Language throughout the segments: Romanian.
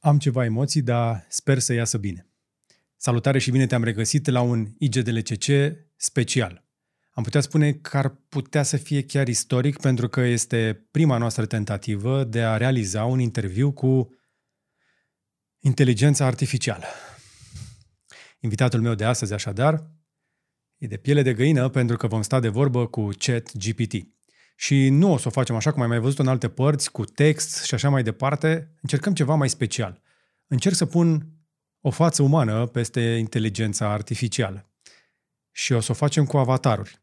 Am ceva emoții, dar sper să iasă bine. Salutare și bine te-am regăsit la un IGDLCC special. Am putea spune că ar putea să fie chiar istoric pentru că este prima noastră tentativă de a realiza un interviu cu inteligența artificială. Invitatul meu de astăzi, așadar, e de piele de găină pentru că vom sta de vorbă cu Chat GPT. Și nu o să o facem așa cum ai mai văzut în alte părți, cu text și așa mai departe. Încercăm ceva mai special. Încerc să pun o față umană peste inteligența artificială. Și o să o facem cu avataruri.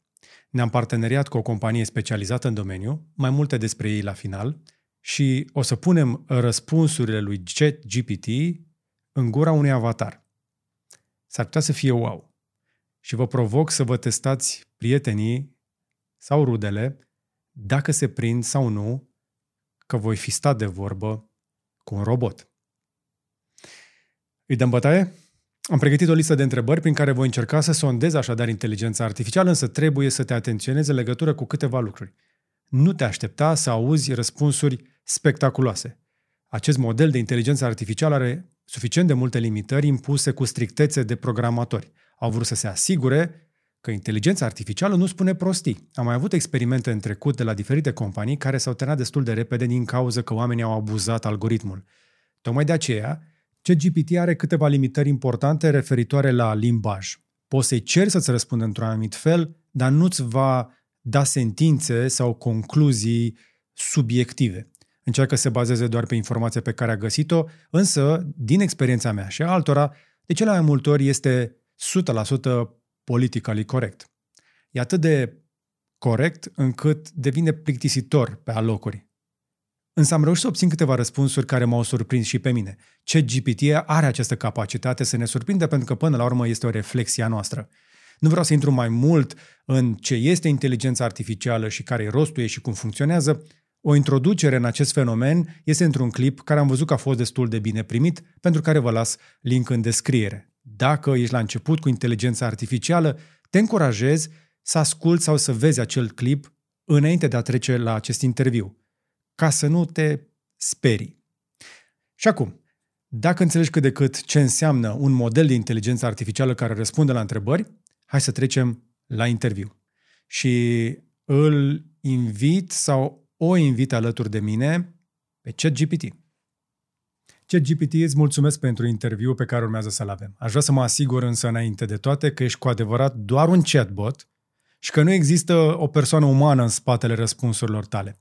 Ne-am parteneriat cu o companie specializată în domeniu, mai multe despre ei la final, și o să punem răspunsurile lui ChatGPT în gura unui avatar. S-ar putea să fie wow. Și vă provoc să vă testați prietenii sau rudele dacă se prind sau nu că voi fi stat de vorbă cu un robot. Îi dăm bătaie? Am pregătit o listă de întrebări prin care voi încerca să sondez așadar inteligența artificială, însă trebuie să te atenționezi în legătură cu câteva lucruri. Nu te aștepta să auzi răspunsuri spectaculoase. Acest model de inteligență artificială are suficient de multe limitări impuse cu strictețe de programatori. Au vrut să se asigure că inteligența artificială nu spune prostii. Am mai avut experimente în trecut de la diferite companii care s-au terminat destul de repede din cauza că oamenii au abuzat algoritmul. Tocmai de aceea, ChatGPT are câteva limitări importante referitoare la limbaj. Poți să-i ceri să-ți răspundă într-un anumit fel, dar nu-ți va da sentințe sau concluzii subiective. Încearcă să se bazeze doar pe informația pe care a găsit-o, însă, din experiența mea și a altora, de cele mai multe ori este 100% politically corect. E atât de corect încât devine plictisitor pe alocuri. Însă am reușit să obțin câteva răspunsuri care m-au surprins și pe mine. Ce GPT are această capacitate să ne surprinde pentru că până la urmă este o reflexie a noastră. Nu vreau să intru mai mult în ce este inteligența artificială și care e rostul ei și cum funcționează. O introducere în acest fenomen este într-un clip care am văzut că a fost destul de bine primit, pentru care vă las link în descriere dacă ești la început cu inteligența artificială, te încurajez să asculți sau să vezi acel clip înainte de a trece la acest interviu, ca să nu te sperii. Și acum, dacă înțelegi cât de cât ce înseamnă un model de inteligență artificială care răspunde la întrebări, hai să trecem la interviu. Și îl invit sau o invit alături de mine pe ChatGPT. ChatGPT îți mulțumesc pentru interviu pe care urmează să-l avem. Aș vrea să mă asigur însă înainte de toate că ești cu adevărat doar un chatbot și că nu există o persoană umană în spatele răspunsurilor tale.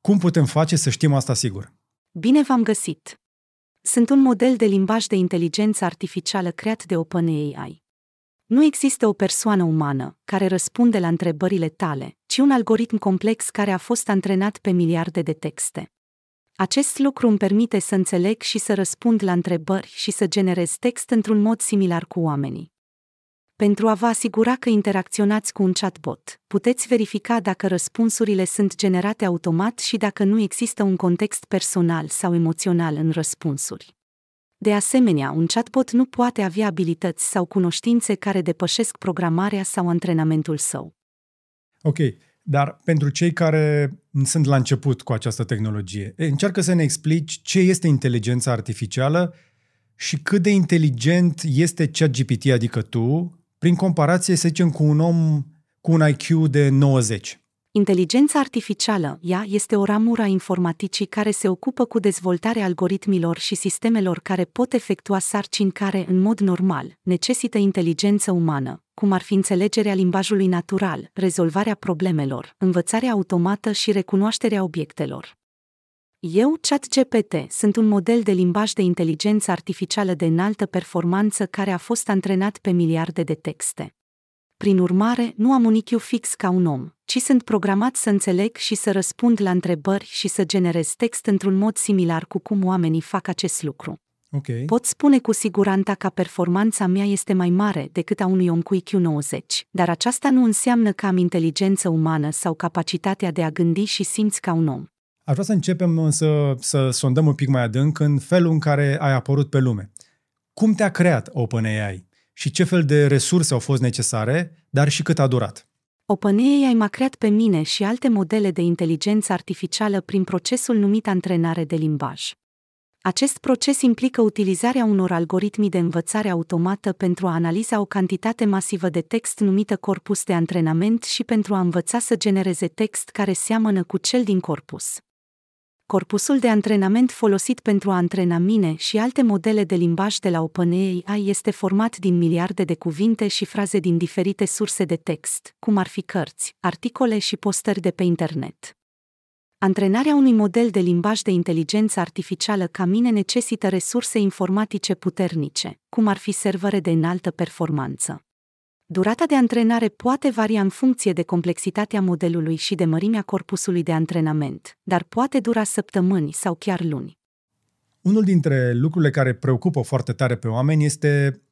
Cum putem face să știm asta sigur? Bine v-am găsit! Sunt un model de limbaj de inteligență artificială creat de OpenAI. Nu există o persoană umană care răspunde la întrebările tale, ci un algoritm complex care a fost antrenat pe miliarde de texte. Acest lucru îmi permite să înțeleg și să răspund la întrebări și să generez text într-un mod similar cu oamenii. Pentru a vă asigura că interacționați cu un chatbot, puteți verifica dacă răspunsurile sunt generate automat și dacă nu există un context personal sau emoțional în răspunsuri. De asemenea, un chatbot nu poate avea abilități sau cunoștințe care depășesc programarea sau antrenamentul său. Ok, dar pentru cei care sunt la început cu această tehnologie, încearcă să ne explici ce este inteligența artificială și cât de inteligent este ChatGPT, adică tu, prin comparație, să zicem, cu un om cu un IQ de 90. Inteligența artificială, ea, este o ramură a informaticii care se ocupă cu dezvoltarea algoritmilor și sistemelor care pot efectua sarcini care, în mod normal, necesită inteligență umană, cum ar fi înțelegerea limbajului natural, rezolvarea problemelor, învățarea automată și recunoașterea obiectelor. Eu, ChatGPT, sunt un model de limbaj de inteligență artificială de înaltă performanță care a fost antrenat pe miliarde de texte. Prin urmare, nu am un IQ fix ca un om, ci sunt programat să înțeleg și să răspund la întrebări și să generez text într-un mod similar cu cum oamenii fac acest lucru. Okay. Pot spune cu siguranță că performanța mea este mai mare decât a unui om cu IQ 90, dar aceasta nu înseamnă că am inteligență umană sau capacitatea de a gândi și simți ca un om. Aș vrea să începem însă să sondăm un pic mai adânc în felul în care ai apărut pe lume. Cum te-a creat OpenAI? Și ce fel de resurse au fost necesare, dar și cât a durat? OpenAI m-a creat pe mine și alte modele de inteligență artificială prin procesul numit antrenare de limbaj. Acest proces implică utilizarea unor algoritmi de învățare automată pentru a analiza o cantitate masivă de text numită corpus de antrenament și pentru a învăța să genereze text care seamănă cu cel din corpus. Corpusul de antrenament folosit pentru a antrena mine și alte modele de limbaj de la OpenAI este format din miliarde de cuvinte și fraze din diferite surse de text, cum ar fi cărți, articole și postări de pe internet. Antrenarea unui model de limbaj de inteligență artificială ca mine necesită resurse informatice puternice, cum ar fi servere de înaltă performanță. Durata de antrenare poate varia în funcție de complexitatea modelului și de mărimea corpusului de antrenament, dar poate dura săptămâni sau chiar luni. Unul dintre lucrurile care preocupă foarte tare pe oameni este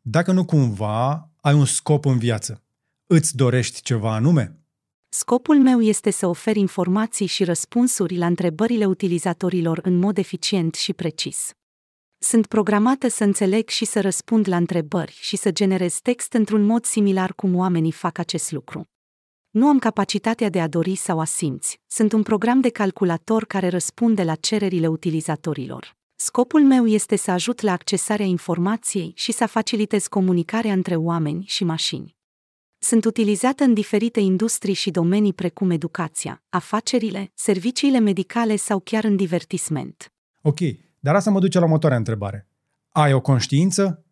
dacă nu cumva ai un scop în viață. Îți dorești ceva anume? Scopul meu este să ofer informații și răspunsuri la întrebările utilizatorilor în mod eficient și precis. Sunt programată să înțeleg și să răspund la întrebări și să generez text într-un mod similar cum oamenii fac acest lucru. Nu am capacitatea de a dori sau a simți, sunt un program de calculator care răspunde la cererile utilizatorilor. Scopul meu este să ajut la accesarea informației și să facilitez comunicarea între oameni și mașini. Sunt utilizată în diferite industrii și domenii precum educația, afacerile, serviciile medicale sau chiar în divertisment. Ok, dar asta mă duce la următoarea întrebare. Ai o conștiință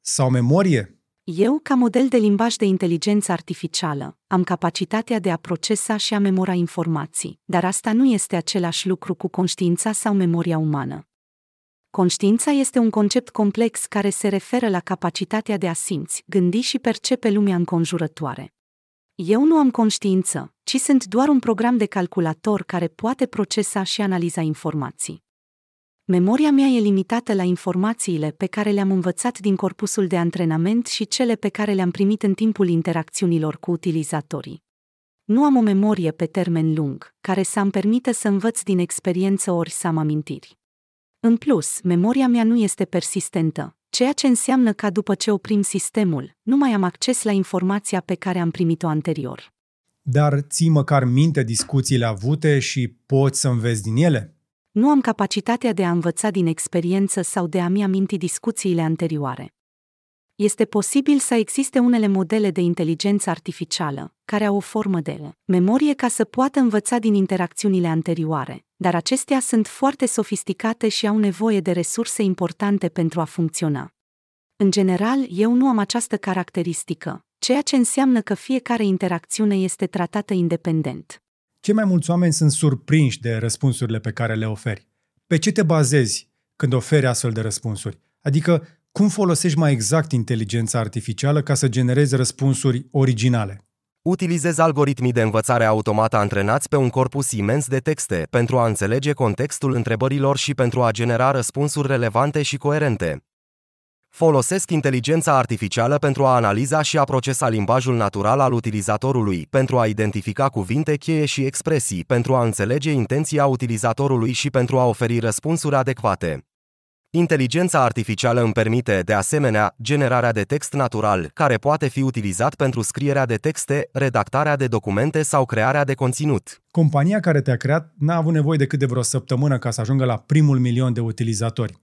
sau memorie? Eu, ca model de limbaj de inteligență artificială, am capacitatea de a procesa și a memora informații, dar asta nu este același lucru cu conștiința sau memoria umană. Conștiința este un concept complex care se referă la capacitatea de a simți, gândi și percepe lumea înconjurătoare. Eu nu am conștiință, ci sunt doar un program de calculator care poate procesa și analiza informații. Memoria mea e limitată la informațiile pe care le-am învățat din corpusul de antrenament și cele pe care le-am primit în timpul interacțiunilor cu utilizatorii. Nu am o memorie pe termen lung, care să-mi permită să învăț din experiență ori să am amintiri. În plus, memoria mea nu este persistentă, ceea ce înseamnă că după ce oprim sistemul, nu mai am acces la informația pe care am primit-o anterior. Dar ții măcar minte discuțiile avute și poți să înveți din ele? Nu am capacitatea de a învăța din experiență sau de a-mi aminti discuțiile anterioare. Este posibil să existe unele modele de inteligență artificială, care au o formă de memorie ca să poată învăța din interacțiunile anterioare, dar acestea sunt foarte sofisticate și au nevoie de resurse importante pentru a funcționa. În general, eu nu am această caracteristică, ceea ce înseamnă că fiecare interacțiune este tratată independent. Cei mai mulți oameni sunt surprinși de răspunsurile pe care le oferi. Pe ce te bazezi când oferi astfel de răspunsuri? Adică, cum folosești mai exact inteligența artificială ca să generezi răspunsuri originale? Utilizez algoritmii de învățare automată antrenați pe un corpus imens de texte pentru a înțelege contextul întrebărilor și pentru a genera răspunsuri relevante și coerente. Folosesc inteligența artificială pentru a analiza și a procesa limbajul natural al utilizatorului, pentru a identifica cuvinte cheie și expresii, pentru a înțelege intenția utilizatorului și pentru a oferi răspunsuri adecvate. Inteligența artificială îmi permite, de asemenea, generarea de text natural, care poate fi utilizat pentru scrierea de texte, redactarea de documente sau crearea de conținut. Compania care te-a creat n-a avut nevoie decât de vreo săptămână ca să ajungă la primul milion de utilizatori.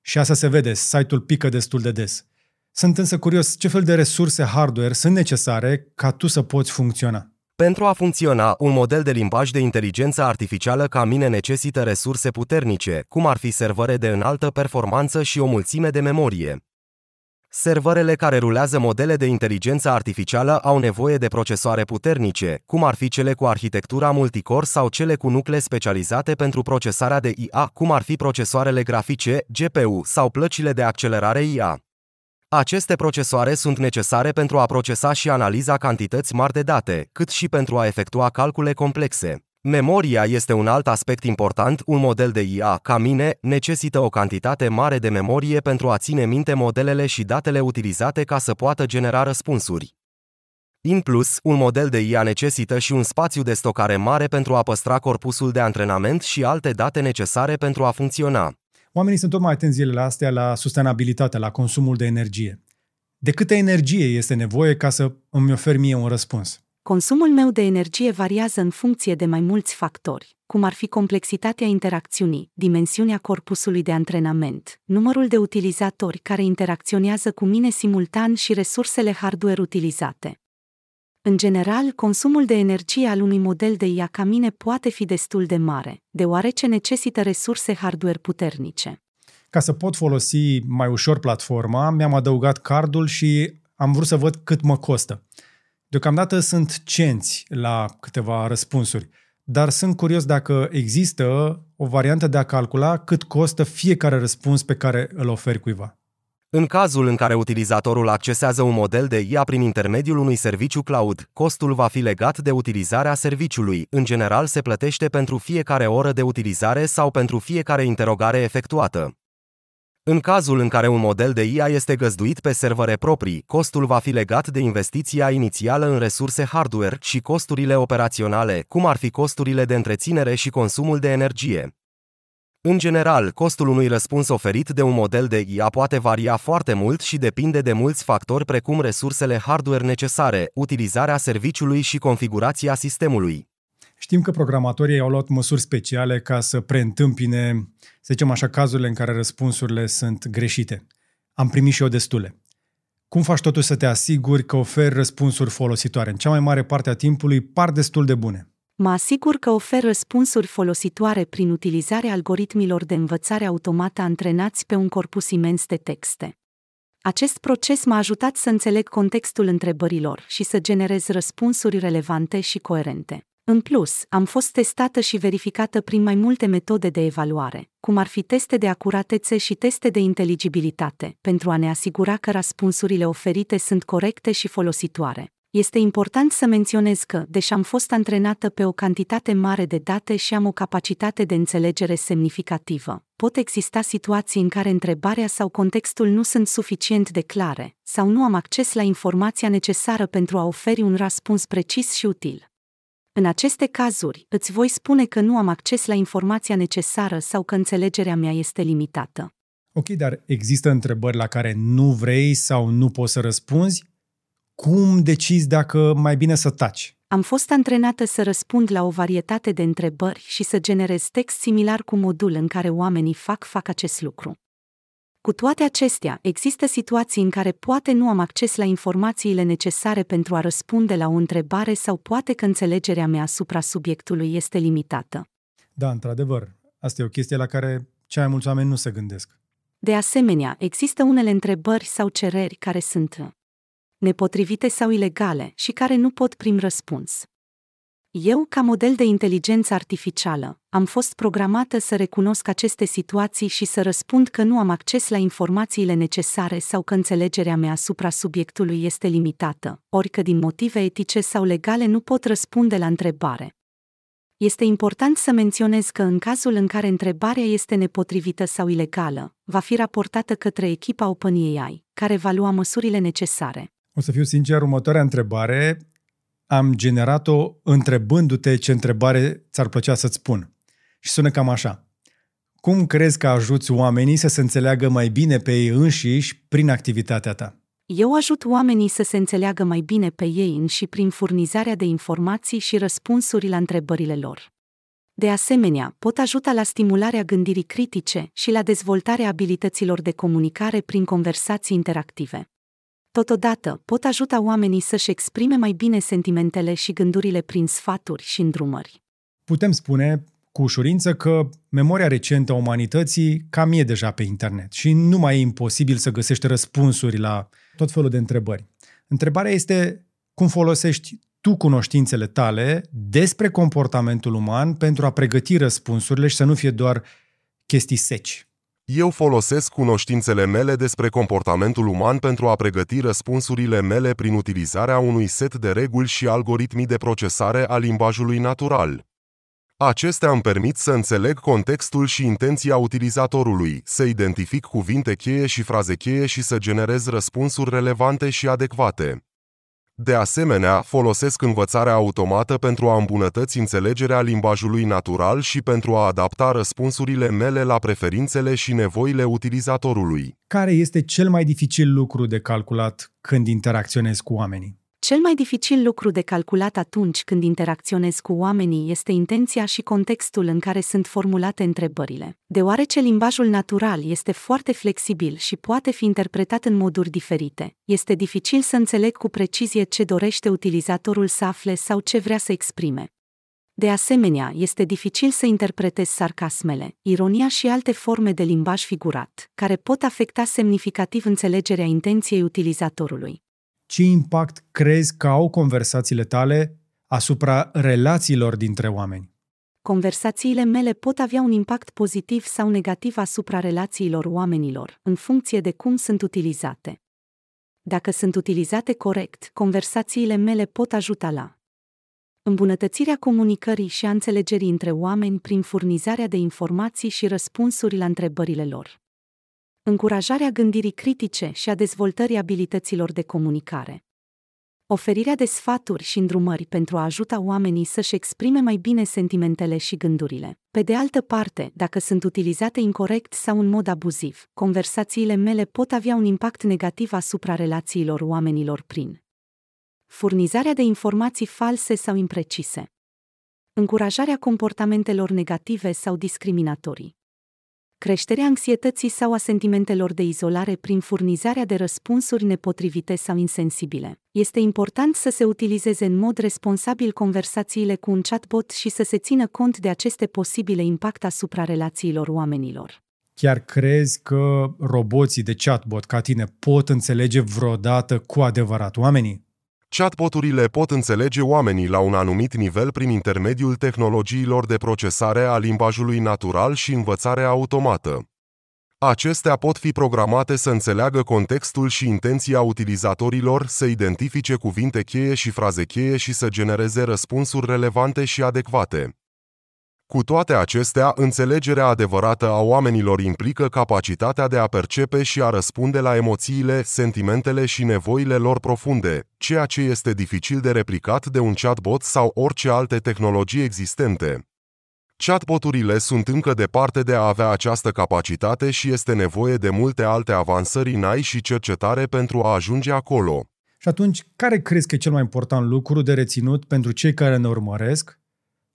Și asta se vede, site-ul pică destul de des. Sunt însă curios ce fel de resurse hardware sunt necesare ca tu să poți funcționa. Pentru a funcționa, un model de limbaj de inteligență artificială ca mine necesită resurse puternice, cum ar fi servere de înaltă performanță și o mulțime de memorie. Serverele care rulează modele de inteligență artificială au nevoie de procesoare puternice, cum ar fi cele cu arhitectura multicore sau cele cu nuclee specializate pentru procesarea de IA, cum ar fi procesoarele grafice, GPU sau plăcile de accelerare IA. Aceste procesoare sunt necesare pentru a procesa și analiza cantități mari de date, cât și pentru a efectua calcule complexe. Memoria este un alt aspect important, un model de IA, ca mine, necesită o cantitate mare de memorie pentru a ține minte modelele și datele utilizate ca să poată genera răspunsuri. În plus, un model de IA necesită și un spațiu de stocare mare pentru a păstra corpusul de antrenament și alte date necesare pentru a funcționa. Oamenii sunt tot mai atenți zilele astea la sustenabilitate, la consumul de energie. De câtă energie este nevoie ca să îmi ofer mie un răspuns? Consumul meu de energie variază în funcție de mai mulți factori, cum ar fi complexitatea interacțiunii, dimensiunea corpusului de antrenament, numărul de utilizatori care interacționează cu mine simultan și resursele hardware utilizate. În general, consumul de energie al unui model de IA ca mine poate fi destul de mare, deoarece necesită resurse hardware puternice. Ca să pot folosi mai ușor platforma, mi-am adăugat cardul și am vrut să văd cât mă costă. Deocamdată sunt cenți la câteva răspunsuri, dar sunt curios dacă există o variantă de a calcula cât costă fiecare răspuns pe care îl oferi cuiva. În cazul în care utilizatorul accesează un model de IA prin intermediul unui serviciu cloud, costul va fi legat de utilizarea serviciului. În general, se plătește pentru fiecare oră de utilizare sau pentru fiecare interogare efectuată. În cazul în care un model de IA este găzduit pe servere proprii, costul va fi legat de investiția inițială în resurse hardware și costurile operaționale, cum ar fi costurile de întreținere și consumul de energie. În general, costul unui răspuns oferit de un model de IA poate varia foarte mult și depinde de mulți factori precum resursele hardware necesare, utilizarea serviciului și configurația sistemului. Știm că programatorii au luat măsuri speciale ca să preîntâmpine, să zicem așa, cazurile în care răspunsurile sunt greșite. Am primit și eu destule. Cum faci totuși să te asiguri că oferi răspunsuri folositoare? În cea mai mare parte a timpului par destul de bune. Mă asigur că ofer răspunsuri folositoare prin utilizarea algoritmilor de învățare automată antrenați pe un corpus imens de texte. Acest proces m-a ajutat să înțeleg contextul întrebărilor și să generez răspunsuri relevante și coerente. În plus, am fost testată și verificată prin mai multe metode de evaluare, cum ar fi teste de acuratețe și teste de inteligibilitate, pentru a ne asigura că răspunsurile oferite sunt corecte și folositoare. Este important să menționez că, deși am fost antrenată pe o cantitate mare de date și am o capacitate de înțelegere semnificativă, pot exista situații în care întrebarea sau contextul nu sunt suficient de clare, sau nu am acces la informația necesară pentru a oferi un răspuns precis și util. În aceste cazuri, îți voi spune că nu am acces la informația necesară sau că înțelegerea mea este limitată. Ok, dar există întrebări la care nu vrei sau nu poți să răspunzi? Cum decizi dacă mai bine să taci? Am fost antrenată să răspund la o varietate de întrebări și să generez text similar cu modul în care oamenii fac fac acest lucru. Cu toate acestea, există situații în care poate nu am acces la informațiile necesare pentru a răspunde la o întrebare sau poate că înțelegerea mea asupra subiectului este limitată. Da, într-adevăr. Asta e o chestie la care cei mai mulți oameni nu se gândesc. De asemenea, există unele întrebări sau cereri care sunt nepotrivite sau ilegale și care nu pot prim răspuns. Eu, ca model de inteligență artificială, am fost programată să recunosc aceste situații și să răspund că nu am acces la informațiile necesare sau că înțelegerea mea asupra subiectului este limitată, ori că din motive etice sau legale nu pot răspunde la întrebare. Este important să menționez că în cazul în care întrebarea este nepotrivită sau ilegală, va fi raportată către echipa OpenAI, care va lua măsurile necesare. O să fiu sincer, următoarea întrebare am generat-o întrebându-te ce întrebare ți-ar plăcea să-ți spun. Și sună cam așa. Cum crezi că ajuți oamenii să se înțeleagă mai bine pe ei înșiși prin activitatea ta? Eu ajut oamenii să se înțeleagă mai bine pe ei înși prin furnizarea de informații și răspunsuri la întrebările lor. De asemenea, pot ajuta la stimularea gândirii critice și la dezvoltarea abilităților de comunicare prin conversații interactive. Totodată, pot ajuta oamenii să-și exprime mai bine sentimentele și gândurile prin sfaturi și îndrumări. Putem spune cu ușurință că memoria recentă a umanității cam e deja pe internet și nu mai e imposibil să găsești răspunsuri la tot felul de întrebări. Întrebarea este cum folosești tu cunoștințele tale despre comportamentul uman pentru a pregăti răspunsurile și să nu fie doar chestii seci. Eu folosesc cunoștințele mele despre comportamentul uman pentru a pregăti răspunsurile mele prin utilizarea unui set de reguli și algoritmii de procesare a limbajului natural. Acestea îmi permit să înțeleg contextul și intenția utilizatorului, să identific cuvinte cheie și fraze cheie și să generez răspunsuri relevante și adecvate. De asemenea, folosesc învățarea automată pentru a îmbunătăți înțelegerea limbajului natural și pentru a adapta răspunsurile mele la preferințele și nevoile utilizatorului. Care este cel mai dificil lucru de calculat când interacționezi cu oamenii? Cel mai dificil lucru de calculat atunci când interacționezi cu oamenii este intenția și contextul în care sunt formulate întrebările. Deoarece limbajul natural este foarte flexibil și poate fi interpretat în moduri diferite, este dificil să înțeleg cu precizie ce dorește utilizatorul să afle sau ce vrea să exprime. De asemenea, este dificil să interpretezi sarcasmele, ironia și alte forme de limbaj figurat, care pot afecta semnificativ înțelegerea intenției utilizatorului ce impact crezi că au conversațiile tale asupra relațiilor dintre oameni? Conversațiile mele pot avea un impact pozitiv sau negativ asupra relațiilor oamenilor, în funcție de cum sunt utilizate. Dacă sunt utilizate corect, conversațiile mele pot ajuta la îmbunătățirea comunicării și a înțelegerii între oameni prin furnizarea de informații și răspunsuri la întrebările lor încurajarea gândirii critice și a dezvoltării abilităților de comunicare. Oferirea de sfaturi și îndrumări pentru a ajuta oamenii să-și exprime mai bine sentimentele și gândurile. Pe de altă parte, dacă sunt utilizate incorrect sau în mod abuziv, conversațiile mele pot avea un impact negativ asupra relațiilor oamenilor prin furnizarea de informații false sau imprecise, încurajarea comportamentelor negative sau discriminatorii creșterea anxietății sau a sentimentelor de izolare prin furnizarea de răspunsuri nepotrivite sau insensibile. Este important să se utilizeze în mod responsabil conversațiile cu un chatbot și să se țină cont de aceste posibile impact asupra relațiilor oamenilor. Chiar crezi că roboții de chatbot ca tine pot înțelege vreodată cu adevărat oamenii? Chatboturile pot înțelege oamenii la un anumit nivel prin intermediul tehnologiilor de procesare a limbajului natural și învățare automată. Acestea pot fi programate să înțeleagă contextul și intenția utilizatorilor, să identifice cuvinte cheie și fraze cheie și să genereze răspunsuri relevante și adecvate. Cu toate acestea, înțelegerea adevărată a oamenilor implică capacitatea de a percepe și a răspunde la emoțiile, sentimentele și nevoile lor profunde, ceea ce este dificil de replicat de un chatbot sau orice alte tehnologii existente. Chatboturile sunt încă departe de a avea această capacitate și este nevoie de multe alte avansări în AI și cercetare pentru a ajunge acolo. Și atunci, care crezi că e cel mai important lucru de reținut pentru cei care ne urmăresc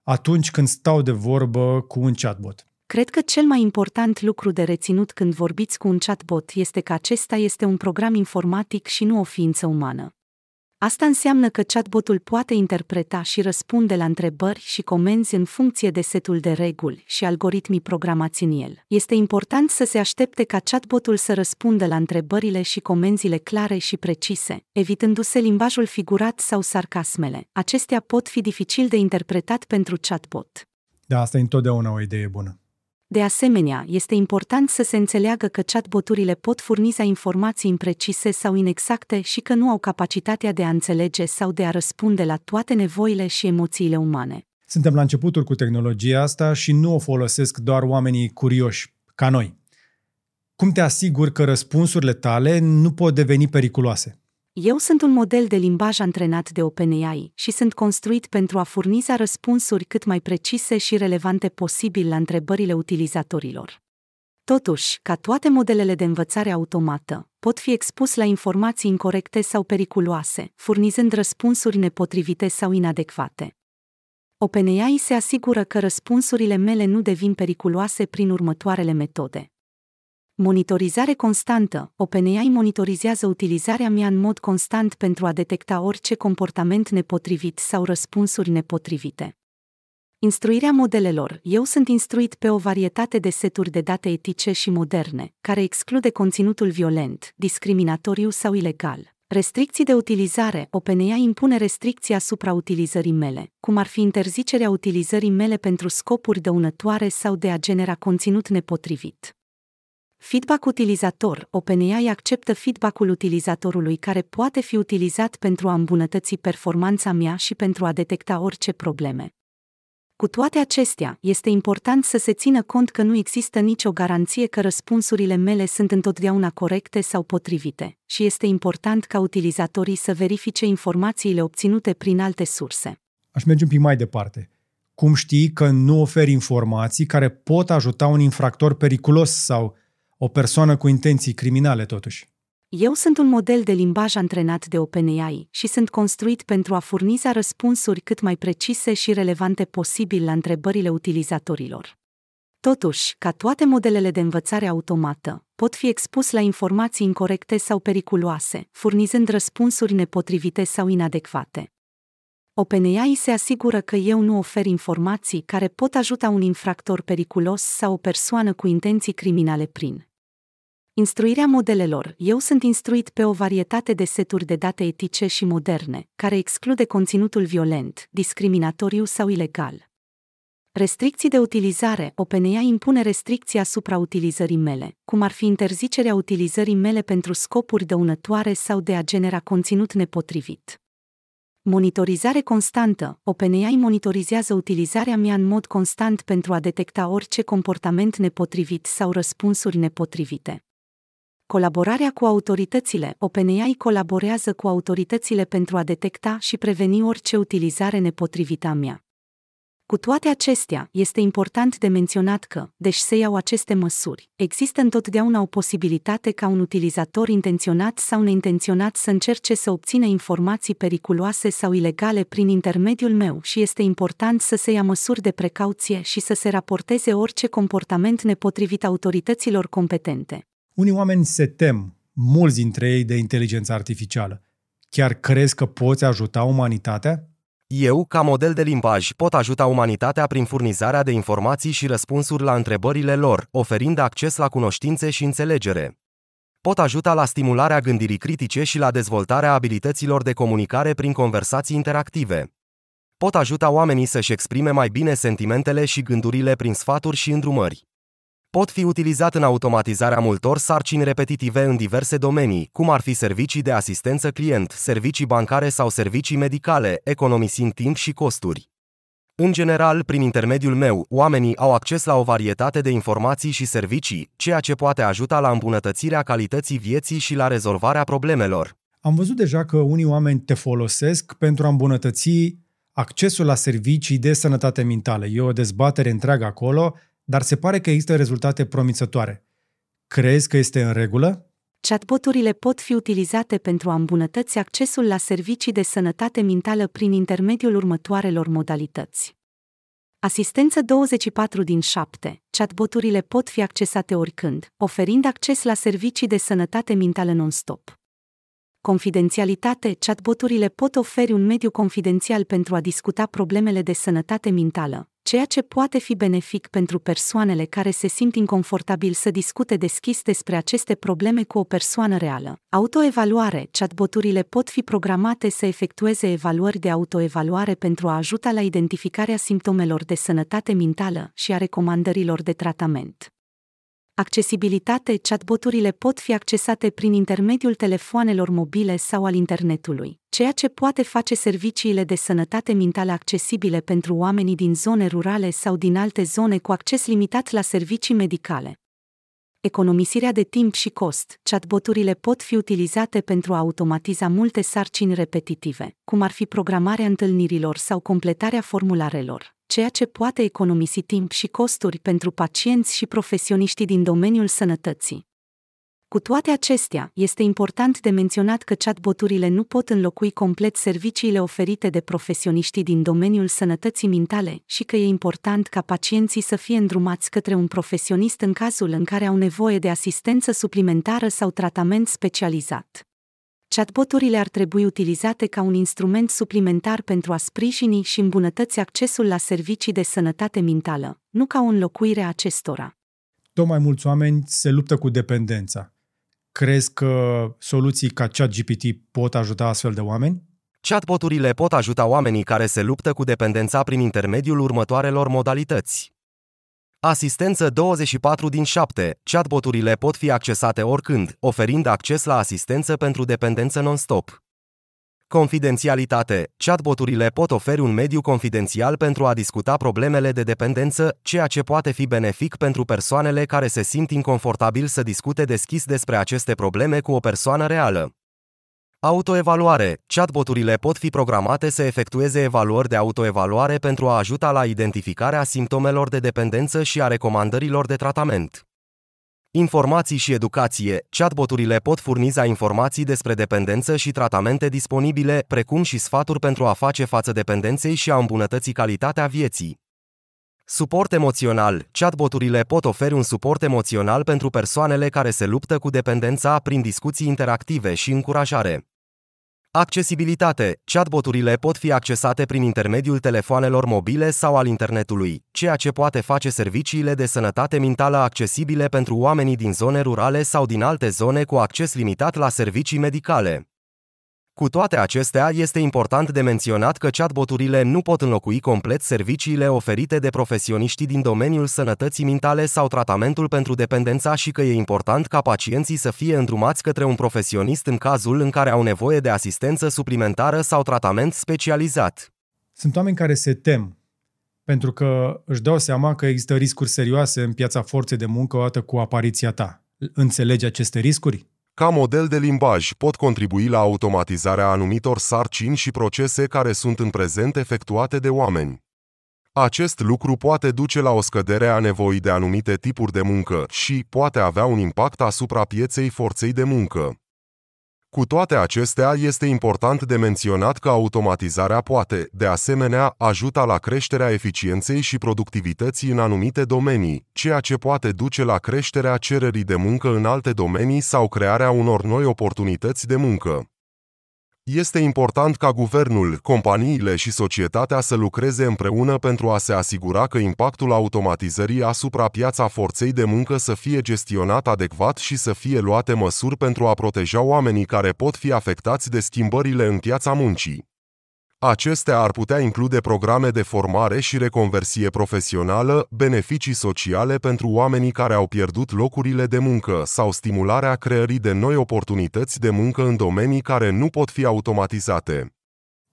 atunci când stau de vorbă cu un chatbot? Cred că cel mai important lucru de reținut când vorbiți cu un chatbot este că acesta este un program informatic și nu o ființă umană. Asta înseamnă că chatbotul poate interpreta și răspunde la întrebări și comenzi în funcție de setul de reguli și algoritmii programați în el. Este important să se aștepte ca chatbotul să răspundă la întrebările și comenzile clare și precise, evitându-se limbajul figurat sau sarcasmele. Acestea pot fi dificil de interpretat pentru chatbot. Da, asta e întotdeauna o idee bună. De asemenea, este important să se înțeleagă că chatboturile pot furniza informații imprecise sau inexacte și că nu au capacitatea de a înțelege sau de a răspunde la toate nevoile și emoțiile umane. Suntem la începutul cu tehnologia asta și nu o folosesc doar oamenii curioși, ca noi. Cum te asiguri că răspunsurile tale nu pot deveni periculoase? Eu sunt un model de limbaj antrenat de OpenAI și sunt construit pentru a furniza răspunsuri cât mai precise și relevante posibil la întrebările utilizatorilor. Totuși, ca toate modelele de învățare automată, pot fi expus la informații incorrecte sau periculoase, furnizând răspunsuri nepotrivite sau inadecvate. OpenAI se asigură că răspunsurile mele nu devin periculoase prin următoarele metode. Monitorizare constantă. OpenAI monitorizează utilizarea mea în mod constant pentru a detecta orice comportament nepotrivit sau răspunsuri nepotrivite. Instruirea modelelor. Eu sunt instruit pe o varietate de seturi de date etice și moderne, care exclude conținutul violent, discriminatoriu sau ilegal. Restricții de utilizare. OpenAI impune restricții asupra utilizării mele, cum ar fi interzicerea utilizării mele pentru scopuri dăunătoare sau de a genera conținut nepotrivit. Feedback utilizator. OpenAI acceptă feedback-ul utilizatorului care poate fi utilizat pentru a îmbunătăți performanța mea și pentru a detecta orice probleme. Cu toate acestea, este important să se țină cont că nu există nicio garanție că răspunsurile mele sunt întotdeauna corecte sau potrivite, și este important ca utilizatorii să verifice informațiile obținute prin alte surse. Aș merge un pic mai departe. Cum știi că nu oferi informații care pot ajuta un infractor periculos sau o persoană cu intenții criminale, totuși. Eu sunt un model de limbaj antrenat de OpenAI și sunt construit pentru a furniza răspunsuri cât mai precise și relevante posibil la întrebările utilizatorilor. Totuși, ca toate modelele de învățare automată, pot fi expus la informații incorrecte sau periculoase, furnizând răspunsuri nepotrivite sau inadecvate. OpenAI se asigură că eu nu ofer informații care pot ajuta un infractor periculos sau o persoană cu intenții criminale prin Instruirea modelelor. Eu sunt instruit pe o varietate de seturi de date etice și moderne, care exclude conținutul violent, discriminatoriu sau ilegal. Restricții de utilizare. OpenAI impune restricții asupra utilizării mele, cum ar fi interzicerea utilizării mele pentru scopuri dăunătoare sau de a genera conținut nepotrivit. Monitorizare constantă. OpenAI monitorizează utilizarea mea în mod constant pentru a detecta orice comportament nepotrivit sau răspunsuri nepotrivite. Colaborarea cu autoritățile. OpenAI colaborează cu autoritățile pentru a detecta și preveni orice utilizare nepotrivită a mea. Cu toate acestea, este important de menționat că, deși se iau aceste măsuri, există întotdeauna o posibilitate ca un utilizator intenționat sau neintenționat să încerce să obțină informații periculoase sau ilegale prin intermediul meu și este important să se ia măsuri de precauție și să se raporteze orice comportament nepotrivit autorităților competente. Unii oameni se tem, mulți dintre ei, de inteligența artificială. Chiar crezi că poți ajuta umanitatea? Eu, ca model de limbaj, pot ajuta umanitatea prin furnizarea de informații și răspunsuri la întrebările lor, oferind acces la cunoștințe și înțelegere. Pot ajuta la stimularea gândirii critice și la dezvoltarea abilităților de comunicare prin conversații interactive. Pot ajuta oamenii să-și exprime mai bine sentimentele și gândurile prin sfaturi și îndrumări pot fi utilizat în automatizarea multor sarcini repetitive în diverse domenii, cum ar fi servicii de asistență client, servicii bancare sau servicii medicale, economisind timp și costuri. În general, prin intermediul meu, oamenii au acces la o varietate de informații și servicii, ceea ce poate ajuta la îmbunătățirea calității vieții și la rezolvarea problemelor. Am văzut deja că unii oameni te folosesc pentru a îmbunătăți accesul la servicii de sănătate mentală. E o dezbatere întreagă acolo dar se pare că există rezultate promițătoare. Crezi că este în regulă? Chatboturile pot fi utilizate pentru a îmbunătăți accesul la servicii de sănătate mentală prin intermediul următoarelor modalități. Asistență 24 din 7. Chatboturile pot fi accesate oricând, oferind acces la servicii de sănătate mentală non-stop. Confidențialitate. Chatboturile pot oferi un mediu confidențial pentru a discuta problemele de sănătate mentală, ceea ce poate fi benefic pentru persoanele care se simt inconfortabil să discute deschis despre aceste probleme cu o persoană reală. Autoevaluare. Chatboturile pot fi programate să efectueze evaluări de autoevaluare pentru a ajuta la identificarea simptomelor de sănătate mentală și a recomandărilor de tratament. Accesibilitate Chatboturile pot fi accesate prin intermediul telefoanelor mobile sau al internetului, ceea ce poate face serviciile de sănătate mentală accesibile pentru oamenii din zone rurale sau din alte zone cu acces limitat la servicii medicale. Economisirea de timp și cost. Chatboturile pot fi utilizate pentru a automatiza multe sarcini repetitive, cum ar fi programarea întâlnirilor sau completarea formularelor ceea ce poate economisi timp și costuri pentru pacienți și profesioniștii din domeniul sănătății. Cu toate acestea, este important de menționat că chatboturile nu pot înlocui complet serviciile oferite de profesioniștii din domeniul sănătății mentale și că e important ca pacienții să fie îndrumați către un profesionist în cazul în care au nevoie de asistență suplimentară sau tratament specializat. Chatboturile ar trebui utilizate ca un instrument suplimentar pentru a sprijini și îmbunătăți accesul la servicii de sănătate mentală, nu ca o înlocuire a acestora. Tot mai mulți oameni se luptă cu dependența. Crezi că soluții ca ChatGPT pot ajuta astfel de oameni? Chatboturile pot ajuta oamenii care se luptă cu dependența prin intermediul următoarelor modalități. Asistență 24 din 7. Chatboturile pot fi accesate oricând, oferind acces la asistență pentru dependență non-stop. Confidențialitate. Chatboturile pot oferi un mediu confidențial pentru a discuta problemele de dependență, ceea ce poate fi benefic pentru persoanele care se simt inconfortabil să discute deschis despre aceste probleme cu o persoană reală. Autoevaluare. Chatboturile pot fi programate să efectueze evaluări de autoevaluare pentru a ajuta la identificarea simptomelor de dependență și a recomandărilor de tratament. Informații și educație. Chatboturile pot furniza informații despre dependență și tratamente disponibile, precum și sfaturi pentru a face față dependenței și a îmbunătăți calitatea vieții. Suport emoțional. Chatboturile pot oferi un suport emoțional pentru persoanele care se luptă cu dependența prin discuții interactive și încurajare. Accesibilitate. Chatboturile pot fi accesate prin intermediul telefoanelor mobile sau al internetului, ceea ce poate face serviciile de sănătate mentală accesibile pentru oamenii din zone rurale sau din alte zone cu acces limitat la servicii medicale. Cu toate acestea, este important de menționat că chatboturile nu pot înlocui complet serviciile oferite de profesioniștii din domeniul sănătății mentale sau tratamentul pentru dependența și că e important ca pacienții să fie îndrumați către un profesionist în cazul în care au nevoie de asistență suplimentară sau tratament specializat. Sunt oameni care se tem pentru că își dau seama că există riscuri serioase în piața forței de muncă odată cu apariția ta. Înțelegi aceste riscuri? Ca model de limbaj, pot contribui la automatizarea anumitor sarcini și procese care sunt în prezent efectuate de oameni. Acest lucru poate duce la o scădere a nevoii de anumite tipuri de muncă și poate avea un impact asupra pieței forței de muncă. Cu toate acestea, este important de menționat că automatizarea poate, de asemenea, ajuta la creșterea eficienței și productivității în anumite domenii, ceea ce poate duce la creșterea cererii de muncă în alte domenii sau crearea unor noi oportunități de muncă. Este important ca guvernul, companiile și societatea să lucreze împreună pentru a se asigura că impactul automatizării asupra piața forței de muncă să fie gestionat adecvat și să fie luate măsuri pentru a proteja oamenii care pot fi afectați de schimbările în piața muncii. Acestea ar putea include programe de formare și reconversie profesională, beneficii sociale pentru oamenii care au pierdut locurile de muncă sau stimularea creării de noi oportunități de muncă în domenii care nu pot fi automatizate.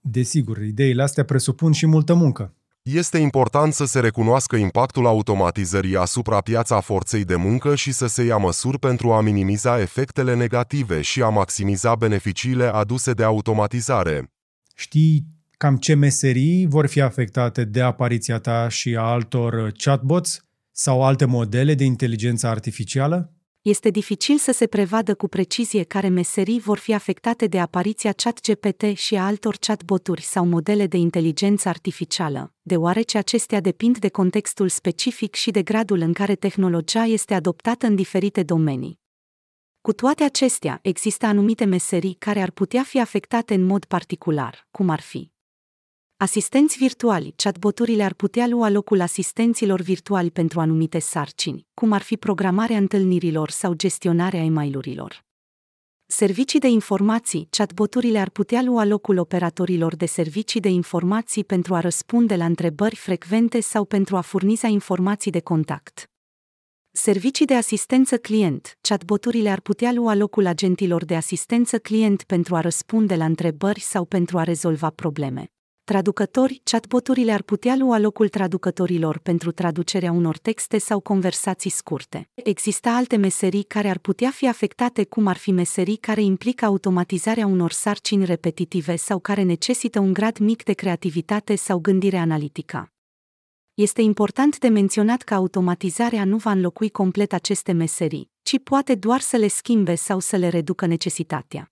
Desigur, ideile astea presupun și multă muncă. Este important să se recunoască impactul automatizării asupra piața forței de muncă și să se ia măsuri pentru a minimiza efectele negative și a maximiza beneficiile aduse de automatizare. Știi cam ce meserii vor fi afectate de apariția ta și a altor chatbots sau alte modele de inteligență artificială? Este dificil să se prevadă cu precizie care meserii vor fi afectate de apariția ChatGPT și a altor chatboturi sau modele de inteligență artificială, deoarece acestea depind de contextul specific și de gradul în care tehnologia este adoptată în diferite domenii. Cu toate acestea, există anumite meserii care ar putea fi afectate în mod particular, cum ar fi Asistenți virtuali, chatboturile ar putea lua locul asistenților virtuali pentru anumite sarcini, cum ar fi programarea întâlnirilor sau gestionarea e-mailurilor. Servicii de informații, chatboturile ar putea lua locul operatorilor de servicii de informații pentru a răspunde la întrebări frecvente sau pentru a furniza informații de contact. Servicii de asistență client, chatboturile ar putea lua locul agentilor de asistență client pentru a răspunde la întrebări sau pentru a rezolva probleme. Traducători, chatboturile ar putea lua locul traducătorilor pentru traducerea unor texte sau conversații scurte. Există alte meserii care ar putea fi afectate, cum ar fi meserii care implică automatizarea unor sarcini repetitive sau care necesită un grad mic de creativitate sau gândire analitică. Este important de menționat că automatizarea nu va înlocui complet aceste meserii, ci poate doar să le schimbe sau să le reducă necesitatea.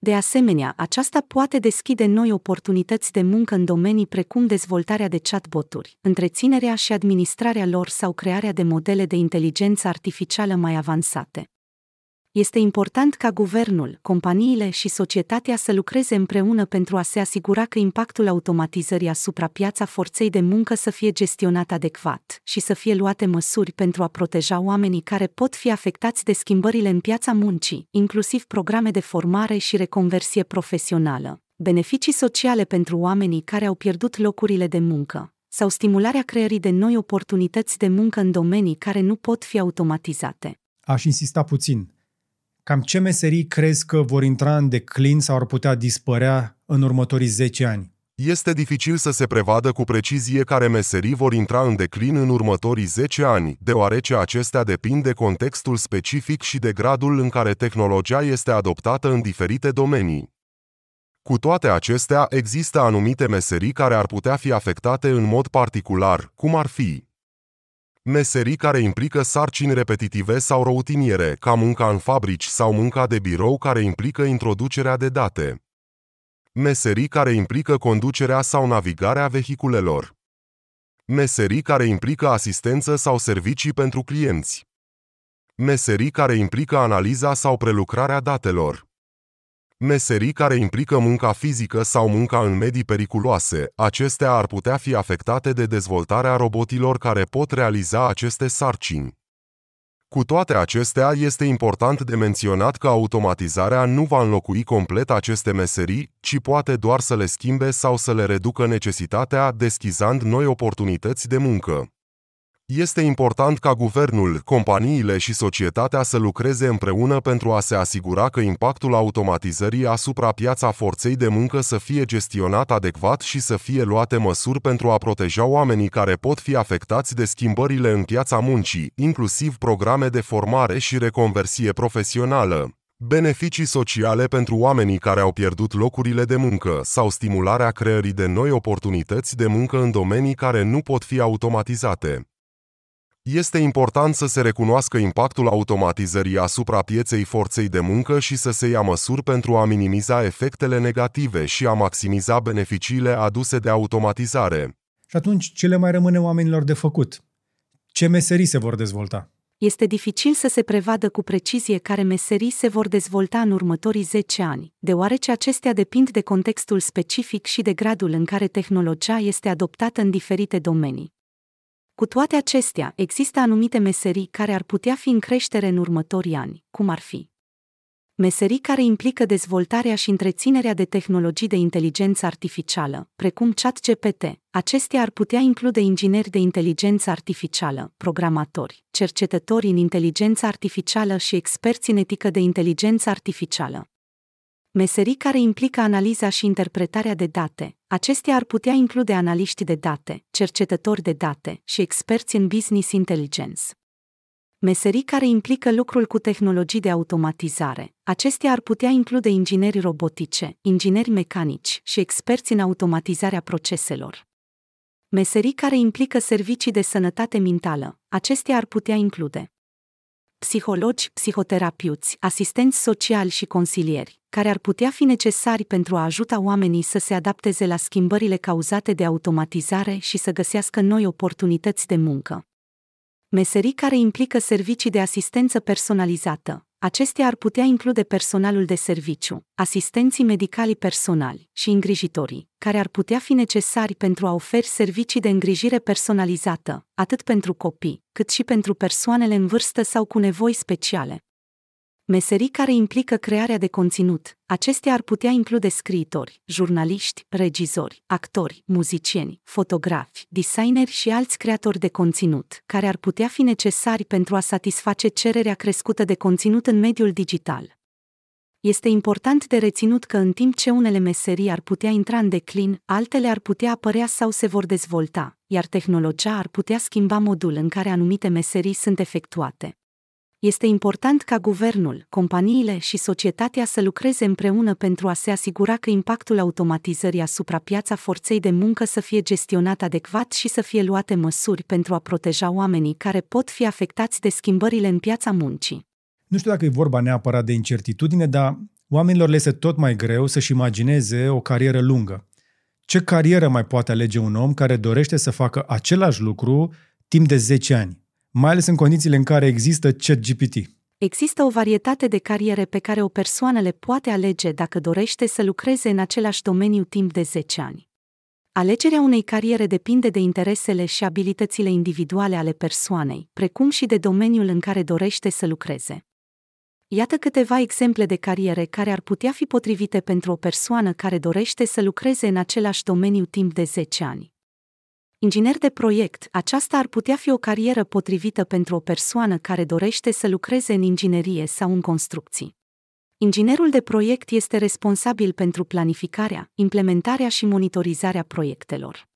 De asemenea, aceasta poate deschide noi oportunități de muncă în domenii precum dezvoltarea de chatboturi, întreținerea și administrarea lor sau crearea de modele de inteligență artificială mai avansate. Este important ca guvernul, companiile și societatea să lucreze împreună pentru a se asigura că impactul automatizării asupra piața forței de muncă să fie gestionat adecvat și să fie luate măsuri pentru a proteja oamenii care pot fi afectați de schimbările în piața muncii, inclusiv programe de formare și reconversie profesională, beneficii sociale pentru oamenii care au pierdut locurile de muncă sau stimularea creării de noi oportunități de muncă în domenii care nu pot fi automatizate. Aș insista puțin Cam ce meserii crezi că vor intra în declin sau ar putea dispărea în următorii 10 ani? Este dificil să se prevadă cu precizie care meserii vor intra în declin în următorii 10 ani, deoarece acestea depind de contextul specific și de gradul în care tehnologia este adoptată în diferite domenii. Cu toate acestea, există anumite meserii care ar putea fi afectate în mod particular, cum ar fi Meserii care implică sarcini repetitive sau routiniere, ca munca în fabrici sau munca de birou care implică introducerea de date. Meserii care implică conducerea sau navigarea vehiculelor. Meserii care implică asistență sau servicii pentru clienți. Meserii care implică analiza sau prelucrarea datelor. Meserii care implică munca fizică sau munca în medii periculoase, acestea ar putea fi afectate de dezvoltarea robotilor care pot realiza aceste sarcini. Cu toate acestea, este important de menționat că automatizarea nu va înlocui complet aceste meserii, ci poate doar să le schimbe sau să le reducă necesitatea, deschizând noi oportunități de muncă. Este important ca guvernul, companiile și societatea să lucreze împreună pentru a se asigura că impactul automatizării asupra piața forței de muncă să fie gestionat adecvat și să fie luate măsuri pentru a proteja oamenii care pot fi afectați de schimbările în piața muncii, inclusiv programe de formare și reconversie profesională. Beneficii sociale pentru oamenii care au pierdut locurile de muncă sau stimularea creării de noi oportunități de muncă în domenii care nu pot fi automatizate. Este important să se recunoască impactul automatizării asupra pieței forței de muncă și să se ia măsuri pentru a minimiza efectele negative și a maximiza beneficiile aduse de automatizare. Și atunci, ce le mai rămâne oamenilor de făcut? Ce meserii se vor dezvolta? Este dificil să se prevadă cu precizie care meserii se vor dezvolta în următorii 10 ani, deoarece acestea depind de contextul specific și de gradul în care tehnologia este adoptată în diferite domenii. Cu toate acestea, există anumite meserii care ar putea fi în creștere în următorii ani, cum ar fi meserii care implică dezvoltarea și întreținerea de tehnologii de inteligență artificială, precum ChatGPT. Acestea ar putea include ingineri de inteligență artificială, programatori, cercetători în inteligență artificială și experți în etică de inteligență artificială meserii care implică analiza și interpretarea de date. Acestea ar putea include analiști de date, cercetători de date și experți în business intelligence. Meserii care implică lucrul cu tehnologii de automatizare. Acestea ar putea include ingineri robotice, ingineri mecanici și experți în automatizarea proceselor. Meserii care implică servicii de sănătate mentală. Acestea ar putea include psihologi, psihoterapeuți, asistenți sociali și consilieri, care ar putea fi necesari pentru a ajuta oamenii să se adapteze la schimbările cauzate de automatizare și să găsească noi oportunități de muncă. Meserii care implică servicii de asistență personalizată, Acestea ar putea include personalul de serviciu, asistenții medicali personali și îngrijitorii, care ar putea fi necesari pentru a oferi servicii de îngrijire personalizată, atât pentru copii, cât și pentru persoanele în vârstă sau cu nevoi speciale meserii care implică crearea de conținut. Acestea ar putea include scriitori, jurnaliști, regizori, actori, muzicieni, fotografi, designeri și alți creatori de conținut, care ar putea fi necesari pentru a satisface cererea crescută de conținut în mediul digital. Este important de reținut că în timp ce unele meserii ar putea intra în declin, altele ar putea apărea sau se vor dezvolta, iar tehnologia ar putea schimba modul în care anumite meserii sunt efectuate. Este important ca guvernul, companiile și societatea să lucreze împreună pentru a se asigura că impactul automatizării asupra piața forței de muncă să fie gestionat adecvat și să fie luate măsuri pentru a proteja oamenii care pot fi afectați de schimbările în piața muncii. Nu știu dacă e vorba neapărat de incertitudine, dar oamenilor le este tot mai greu să-și imagineze o carieră lungă. Ce carieră mai poate alege un om care dorește să facă același lucru timp de 10 ani? Mai ales în condițiile în care există ChatGPT. Există o varietate de cariere pe care o persoană le poate alege dacă dorește să lucreze în același domeniu timp de 10 ani. Alegerea unei cariere depinde de interesele și abilitățile individuale ale persoanei, precum și de domeniul în care dorește să lucreze. Iată câteva exemple de cariere care ar putea fi potrivite pentru o persoană care dorește să lucreze în același domeniu timp de 10 ani. Inginer de proiect, aceasta ar putea fi o carieră potrivită pentru o persoană care dorește să lucreze în inginerie sau în construcții. Inginerul de proiect este responsabil pentru planificarea, implementarea și monitorizarea proiectelor.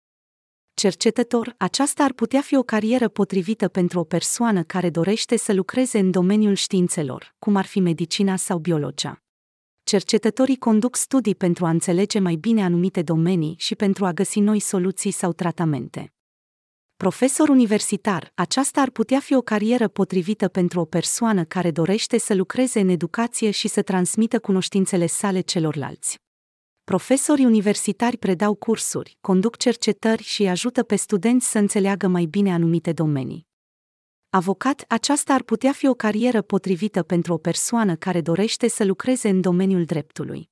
Cercetător, aceasta ar putea fi o carieră potrivită pentru o persoană care dorește să lucreze în domeniul științelor, cum ar fi medicina sau biologia cercetătorii conduc studii pentru a înțelege mai bine anumite domenii și pentru a găsi noi soluții sau tratamente. Profesor universitar, aceasta ar putea fi o carieră potrivită pentru o persoană care dorește să lucreze în educație și să transmită cunoștințele sale celorlalți. Profesorii universitari predau cursuri, conduc cercetări și ajută pe studenți să înțeleagă mai bine anumite domenii. Avocat, aceasta ar putea fi o carieră potrivită pentru o persoană care dorește să lucreze în domeniul dreptului.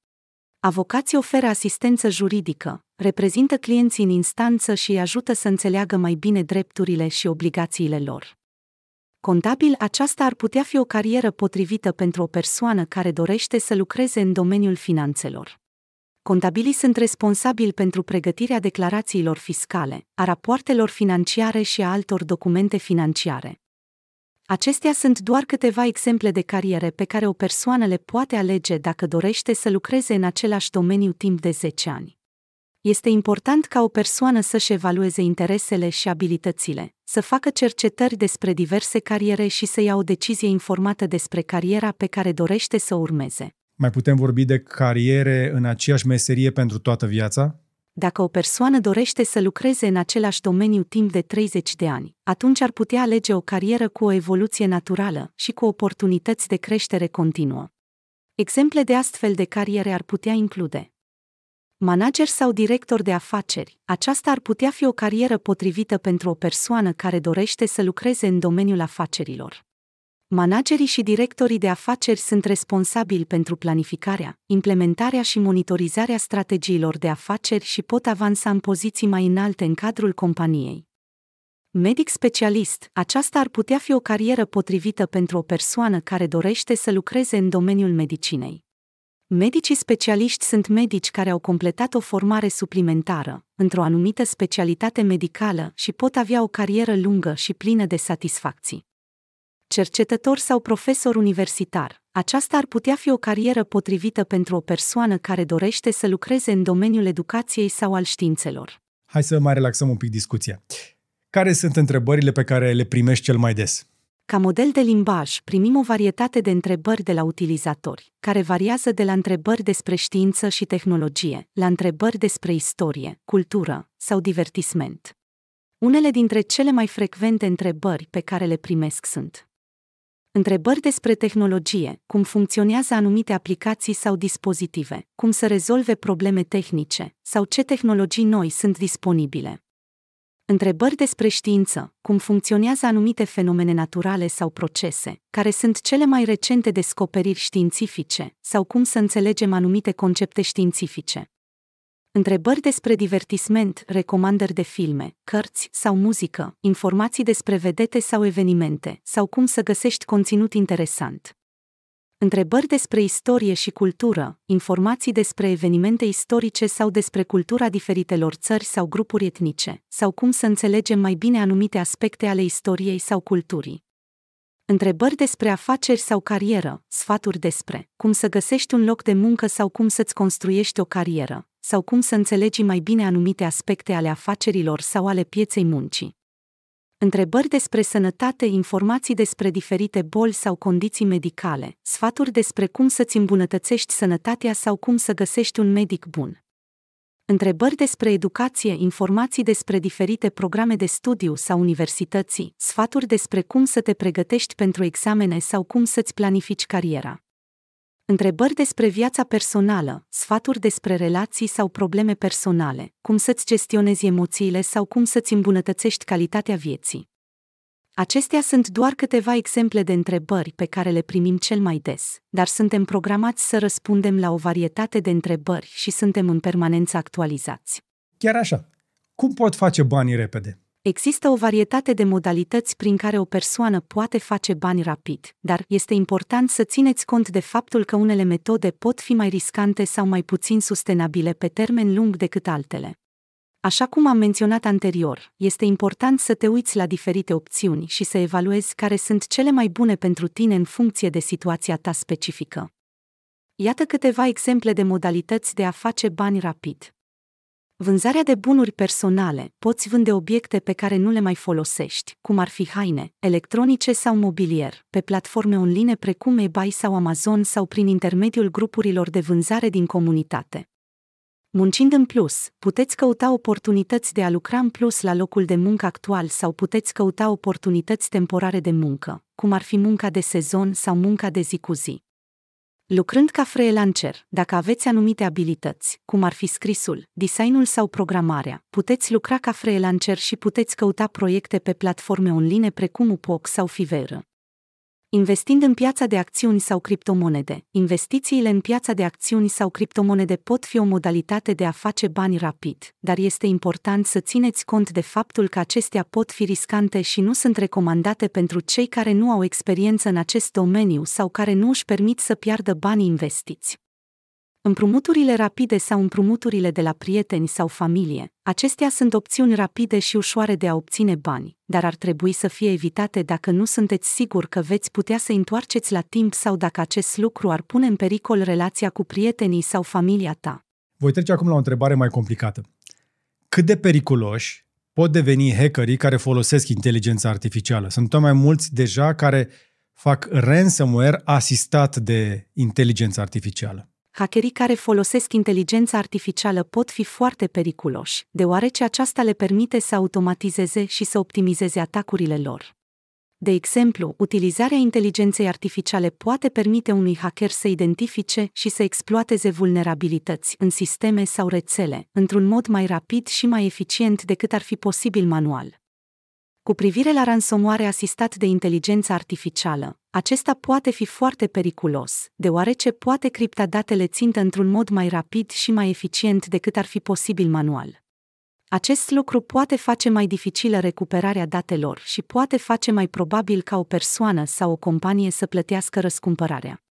Avocații oferă asistență juridică, reprezintă clienții în instanță și îi ajută să înțeleagă mai bine drepturile și obligațiile lor. Contabil, aceasta ar putea fi o carieră potrivită pentru o persoană care dorește să lucreze în domeniul finanțelor. Contabilii sunt responsabili pentru pregătirea declarațiilor fiscale, a rapoartelor financiare și a altor documente financiare. Acestea sunt doar câteva exemple de cariere pe care o persoană le poate alege dacă dorește să lucreze în același domeniu timp de 10 ani. Este important ca o persoană să-și evalueze interesele și abilitățile, să facă cercetări despre diverse cariere și să ia o decizie informată despre cariera pe care dorește să o urmeze. Mai putem vorbi de cariere în aceeași meserie pentru toată viața? Dacă o persoană dorește să lucreze în același domeniu timp de 30 de ani, atunci ar putea alege o carieră cu o evoluție naturală și cu oportunități de creștere continuă. Exemple de astfel de cariere ar putea include Manager sau director de afaceri, aceasta ar putea fi o carieră potrivită pentru o persoană care dorește să lucreze în domeniul afacerilor. Managerii și directorii de afaceri sunt responsabili pentru planificarea, implementarea și monitorizarea strategiilor de afaceri și pot avansa în poziții mai înalte în cadrul companiei. Medic specialist, aceasta ar putea fi o carieră potrivită pentru o persoană care dorește să lucreze în domeniul medicinei. Medicii specialiști sunt medici care au completat o formare suplimentară, într-o anumită specialitate medicală și pot avea o carieră lungă și plină de satisfacții cercetător sau profesor universitar. Aceasta ar putea fi o carieră potrivită pentru o persoană care dorește să lucreze în domeniul educației sau al științelor. Hai să mai relaxăm un pic discuția. Care sunt întrebările pe care le primești cel mai des? Ca model de limbaj, primim o varietate de întrebări de la utilizatori, care variază de la întrebări despre știință și tehnologie, la întrebări despre istorie, cultură sau divertisment. Unele dintre cele mai frecvente întrebări pe care le primesc sunt Întrebări despre tehnologie, cum funcționează anumite aplicații sau dispozitive, cum să rezolve probleme tehnice sau ce tehnologii noi sunt disponibile. Întrebări despre știință, cum funcționează anumite fenomene naturale sau procese, care sunt cele mai recente descoperiri științifice, sau cum să înțelegem anumite concepte științifice. Întrebări despre divertisment, recomandări de filme, cărți sau muzică, informații despre vedete sau evenimente, sau cum să găsești conținut interesant. Întrebări despre istorie și cultură, informații despre evenimente istorice sau despre cultura diferitelor țări sau grupuri etnice, sau cum să înțelegem mai bine anumite aspecte ale istoriei sau culturii. Întrebări despre afaceri sau carieră, sfaturi despre cum să găsești un loc de muncă sau cum să-ți construiești o carieră, sau cum să înțelegi mai bine anumite aspecte ale afacerilor sau ale pieței muncii. Întrebări despre sănătate, informații despre diferite boli sau condiții medicale, sfaturi despre cum să-ți îmbunătățești sănătatea sau cum să găsești un medic bun. Întrebări despre educație, informații despre diferite programe de studiu sau universității, sfaturi despre cum să te pregătești pentru examene sau cum să-ți planifici cariera întrebări despre viața personală, sfaturi despre relații sau probleme personale, cum să-ți gestionezi emoțiile sau cum să-ți îmbunătățești calitatea vieții. Acestea sunt doar câteva exemple de întrebări pe care le primim cel mai des, dar suntem programați să răspundem la o varietate de întrebări și suntem în permanență actualizați. Chiar așa. Cum pot face banii repede? Există o varietate de modalități prin care o persoană poate face bani rapid, dar este important să țineți cont de faptul că unele metode pot fi mai riscante sau mai puțin sustenabile pe termen lung decât altele. Așa cum am menționat anterior, este important să te uiți la diferite opțiuni și să evaluezi care sunt cele mai bune pentru tine în funcție de situația ta specifică. Iată câteva exemple de modalități de a face bani rapid. Vânzarea de bunuri personale, poți vânde obiecte pe care nu le mai folosești, cum ar fi haine, electronice sau mobilier, pe platforme online precum eBay sau Amazon sau prin intermediul grupurilor de vânzare din comunitate. Muncind în plus, puteți căuta oportunități de a lucra în plus la locul de muncă actual sau puteți căuta oportunități temporare de muncă, cum ar fi munca de sezon sau munca de zi cu zi. Lucrând ca freelancer, dacă aveți anumite abilități, cum ar fi scrisul, designul sau programarea, puteți lucra ca freelancer și puteți căuta proiecte pe platforme online precum Upwork sau Fiverr. Investind în piața de acțiuni sau criptomonede, investițiile în piața de acțiuni sau criptomonede pot fi o modalitate de a face bani rapid, dar este important să țineți cont de faptul că acestea pot fi riscante și nu sunt recomandate pentru cei care nu au experiență în acest domeniu sau care nu își permit să piardă banii investiți. Împrumuturile rapide sau împrumuturile de la prieteni sau familie, acestea sunt opțiuni rapide și ușoare de a obține bani, dar ar trebui să fie evitate dacă nu sunteți sigur că veți putea să întoarceți la timp sau dacă acest lucru ar pune în pericol relația cu prietenii sau familia ta. Voi trece acum la o întrebare mai complicată. Cât de periculoși pot deveni hackerii care folosesc inteligența artificială? Sunt tot mai mulți deja care fac ransomware asistat de inteligența artificială hackerii care folosesc inteligența artificială pot fi foarte periculoși, deoarece aceasta le permite să automatizeze și să optimizeze atacurile lor. De exemplu, utilizarea inteligenței artificiale poate permite unui hacker să identifice și să exploateze vulnerabilități în sisteme sau rețele, într-un mod mai rapid și mai eficient decât ar fi posibil manual. Cu privire la ransomware asistat de inteligență artificială, acesta poate fi foarte periculos, deoarece poate cripta datele țintă într-un mod mai rapid și mai eficient decât ar fi posibil manual. Acest lucru poate face mai dificilă recuperarea datelor și poate face mai probabil ca o persoană sau o companie să plătească răscumpărarea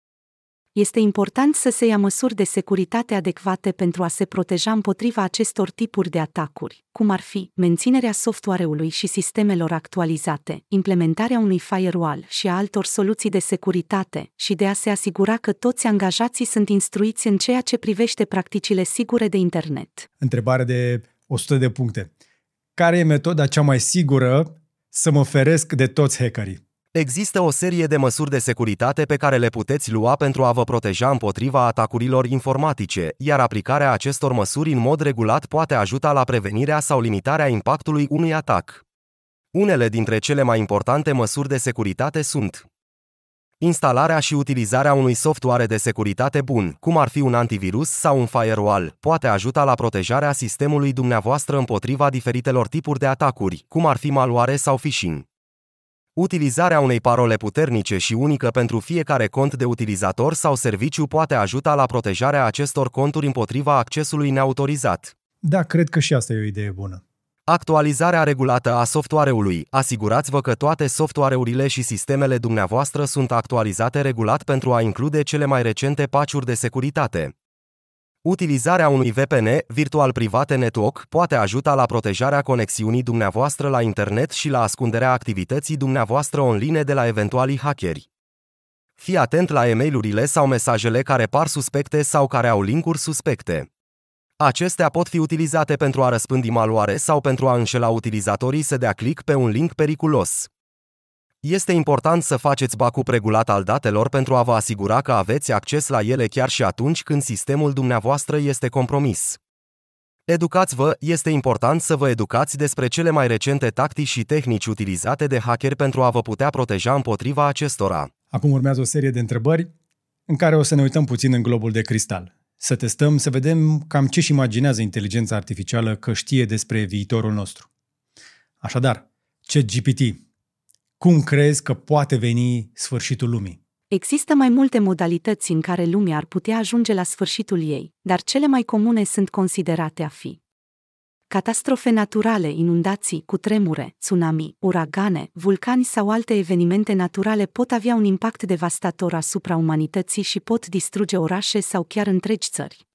este important să se ia măsuri de securitate adecvate pentru a se proteja împotriva acestor tipuri de atacuri, cum ar fi menținerea software-ului și sistemelor actualizate, implementarea unui firewall și a altor soluții de securitate și de a se asigura că toți angajații sunt instruiți în ceea ce privește practicile sigure de internet. Întrebare de 100 de puncte. Care e metoda cea mai sigură să mă feresc de toți hackerii? Există o serie de măsuri de securitate pe care le puteți lua pentru a vă proteja împotriva atacurilor informatice, iar aplicarea acestor măsuri în mod regulat poate ajuta la prevenirea sau limitarea impactului unui atac. Unele dintre cele mai importante măsuri de securitate sunt Instalarea și utilizarea unui software de securitate bun, cum ar fi un antivirus sau un firewall, poate ajuta la protejarea sistemului dumneavoastră împotriva diferitelor tipuri de atacuri, cum ar fi malware sau phishing. Utilizarea unei parole puternice și unică pentru fiecare cont de utilizator sau serviciu poate ajuta la protejarea acestor conturi împotriva accesului neautorizat. Da, cred că și asta e o idee bună. Actualizarea regulată a software-ului. Asigurați-vă că toate software-urile și sistemele dumneavoastră sunt actualizate regulat pentru a include cele mai recente paciuri de securitate. Utilizarea unui VPN, Virtual Private Network, poate ajuta la protejarea conexiunii dumneavoastră la internet și la ascunderea activității dumneavoastră online de la eventualii hackeri. Fii atent la e-mailurile sau mesajele care par suspecte sau care au linkuri suspecte. Acestea pot fi utilizate pentru a răspândi maloare sau pentru a înșela utilizatorii să dea click pe un link periculos. Este important să faceți backup regulat al datelor pentru a vă asigura că aveți acces la ele chiar și atunci când sistemul dumneavoastră este compromis. Educați-vă, este important să vă educați despre cele mai recente tactici și tehnici utilizate de hacker pentru a vă putea proteja împotriva acestora. Acum urmează o serie de întrebări în care o să ne uităm puțin în globul de cristal. Să testăm, să vedem cam ce își imaginează inteligența artificială că știe despre viitorul nostru. Așadar, ChatGPT, cum crezi că poate veni sfârșitul lumii? Există mai multe modalități în care lumea ar putea ajunge la sfârșitul ei, dar cele mai comune sunt considerate a fi catastrofe naturale, inundații, cutremure, tsunami, uragane, vulcani sau alte evenimente naturale pot avea un impact devastator asupra umanității și pot distruge orașe sau chiar întregi țări.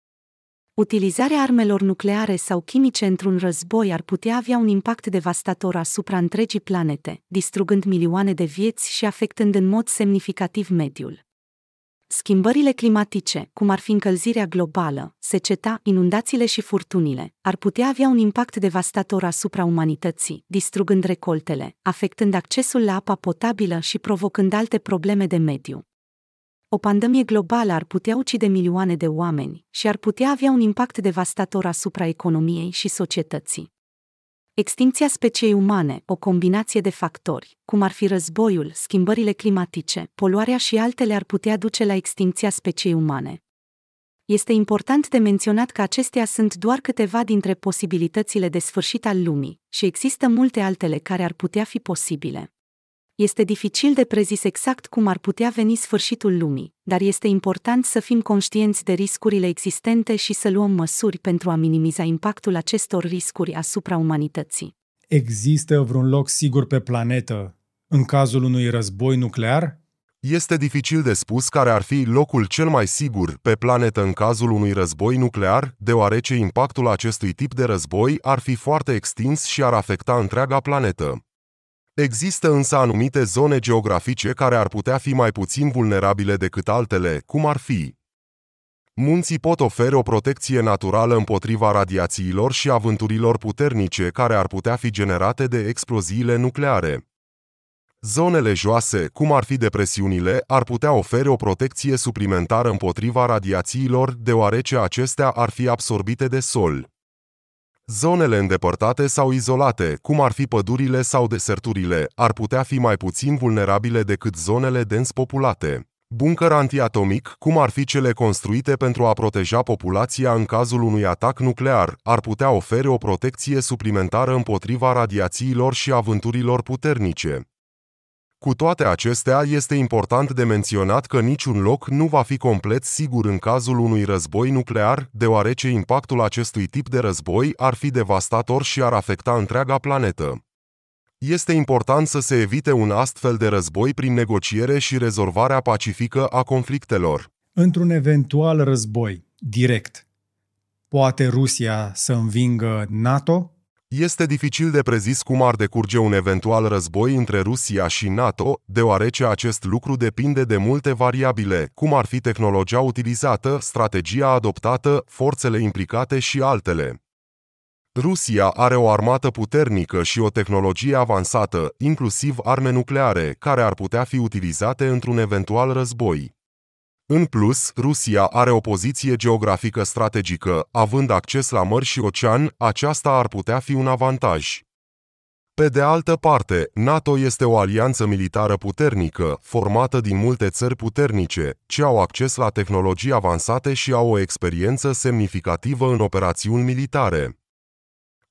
Utilizarea armelor nucleare sau chimice într-un război ar putea avea un impact devastator asupra întregii planete, distrugând milioane de vieți și afectând în mod semnificativ mediul. Schimbările climatice, cum ar fi încălzirea globală, seceta, inundațiile și furtunile, ar putea avea un impact devastator asupra umanității, distrugând recoltele, afectând accesul la apa potabilă și provocând alte probleme de mediu. O pandemie globală ar putea ucide milioane de oameni și ar putea avea un impact devastator asupra economiei și societății. Extinția speciei umane, o combinație de factori, cum ar fi războiul, schimbările climatice, poluarea și altele ar putea duce la extinția speciei umane. Este important de menționat că acestea sunt doar câteva dintre posibilitățile de sfârșit al lumii și există multe altele care ar putea fi posibile. Este dificil de prezis exact cum ar putea veni sfârșitul lumii, dar este important să fim conștienți de riscurile existente și să luăm măsuri pentru a minimiza impactul acestor riscuri asupra umanității. Există vreun loc sigur pe planetă în cazul unui război nuclear? Este dificil de spus care ar fi locul cel mai sigur pe planetă în cazul unui război nuclear, deoarece impactul acestui tip de război ar fi foarte extins și ar afecta întreaga planetă. Există însă anumite zone geografice care ar putea fi mai puțin vulnerabile decât altele, cum ar fi Munții pot oferi o protecție naturală împotriva radiațiilor și avânturilor puternice care ar putea fi generate de exploziile nucleare. Zonele joase, cum ar fi depresiunile, ar putea oferi o protecție suplimentară împotriva radiațiilor, deoarece acestea ar fi absorbite de sol. Zonele îndepărtate sau izolate, cum ar fi pădurile sau deserturile, ar putea fi mai puțin vulnerabile decât zonele dens populate. Buncăr antiatomic, cum ar fi cele construite pentru a proteja populația în cazul unui atac nuclear, ar putea oferi o protecție suplimentară împotriva radiațiilor și avânturilor puternice. Cu toate acestea, este important de menționat că niciun loc nu va fi complet sigur în cazul unui război nuclear, deoarece impactul acestui tip de război ar fi devastator și ar afecta întreaga planetă. Este important să se evite un astfel de război prin negociere și rezolvarea pacifică a conflictelor. Într-un eventual război direct, poate Rusia să învingă NATO? Este dificil de prezis cum ar decurge un eventual război între Rusia și NATO, deoarece acest lucru depinde de multe variabile, cum ar fi tehnologia utilizată, strategia adoptată, forțele implicate și altele. Rusia are o armată puternică și o tehnologie avansată, inclusiv arme nucleare, care ar putea fi utilizate într-un eventual război. În plus, Rusia are o poziție geografică strategică, având acces la mări și ocean, aceasta ar putea fi un avantaj. Pe de altă parte, NATO este o alianță militară puternică, formată din multe țări puternice, ce au acces la tehnologii avansate și au o experiență semnificativă în operațiuni militare.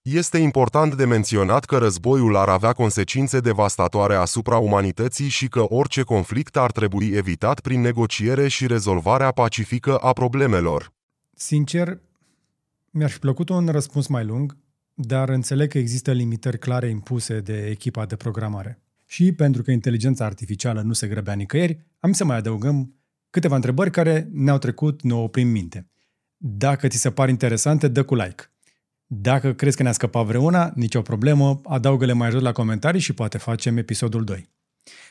Este important de menționat că războiul ar avea consecințe devastatoare asupra umanității și că orice conflict ar trebui evitat prin negociere și rezolvarea pacifică a problemelor. Sincer, mi-ar fi plăcut un răspuns mai lung, dar înțeleg că există limitări clare impuse de echipa de programare. Și pentru că inteligența artificială nu se grăbea nicăieri, am să mai adăugăm câteva întrebări care ne-au trecut nouă prin minte. Dacă ți se par interesante, dă cu like. Dacă crezi că ne-a scăpat vreuna, nicio problemă, adaugă-le mai jos la comentarii și poate facem episodul 2.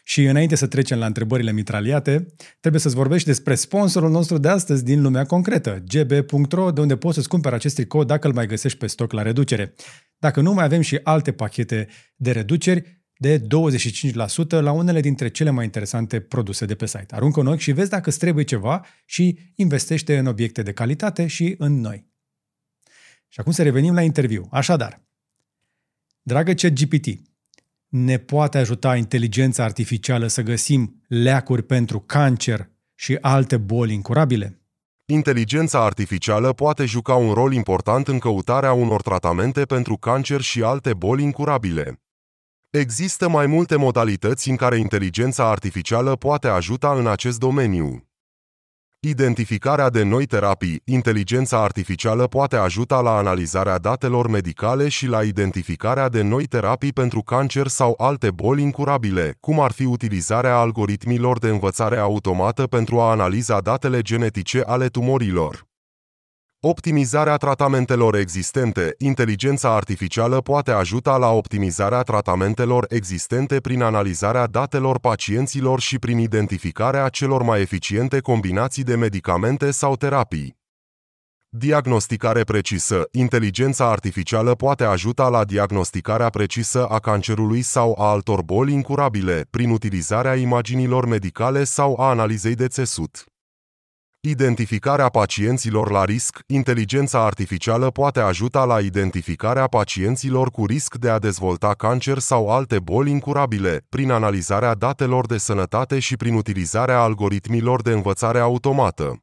Și înainte să trecem la întrebările mitraliate, trebuie să-ți vorbești despre sponsorul nostru de astăzi din lumea concretă, gb.ro, de unde poți să-ți cumperi acest tricou dacă îl mai găsești pe stoc la reducere. Dacă nu, mai avem și alte pachete de reduceri de 25% la unele dintre cele mai interesante produse de pe site. Aruncă un ochi și vezi dacă îți trebuie ceva și investește în obiecte de calitate și în noi. Și acum să revenim la interviu. Așadar, dragă ChatGPT, ne poate ajuta inteligența artificială să găsim leacuri pentru cancer și alte boli incurabile? Inteligența artificială poate juca un rol important în căutarea unor tratamente pentru cancer și alte boli incurabile. Există mai multe modalități în care inteligența artificială poate ajuta în acest domeniu. Identificarea de noi terapii, inteligența artificială poate ajuta la analizarea datelor medicale și la identificarea de noi terapii pentru cancer sau alte boli incurabile, cum ar fi utilizarea algoritmilor de învățare automată pentru a analiza datele genetice ale tumorilor. Optimizarea tratamentelor existente. Inteligența artificială poate ajuta la optimizarea tratamentelor existente prin analizarea datelor pacienților și prin identificarea celor mai eficiente combinații de medicamente sau terapii. Diagnosticare precisă. Inteligența artificială poate ajuta la diagnosticarea precisă a cancerului sau a altor boli incurabile prin utilizarea imaginilor medicale sau a analizei de țesut. Identificarea pacienților la risc. Inteligența artificială poate ajuta la identificarea pacienților cu risc de a dezvolta cancer sau alte boli incurabile, prin analizarea datelor de sănătate și prin utilizarea algoritmilor de învățare automată.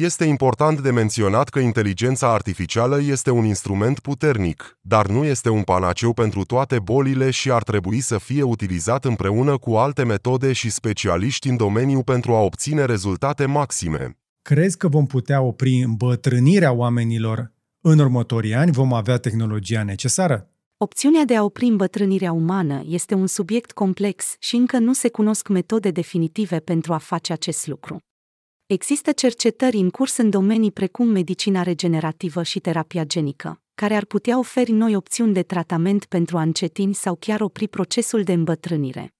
Este important de menționat că inteligența artificială este un instrument puternic, dar nu este un panaceu pentru toate bolile și ar trebui să fie utilizat împreună cu alte metode și specialiști în domeniu pentru a obține rezultate maxime. Crezi că vom putea opri îmbătrânirea oamenilor în următorii ani? Vom avea tehnologia necesară? Opțiunea de a opri îmbătrânirea umană este un subiect complex și încă nu se cunosc metode definitive pentru a face acest lucru. Există cercetări în curs în domenii precum medicina regenerativă și terapia genică, care ar putea oferi noi opțiuni de tratament pentru a încetini sau chiar opri procesul de îmbătrânire.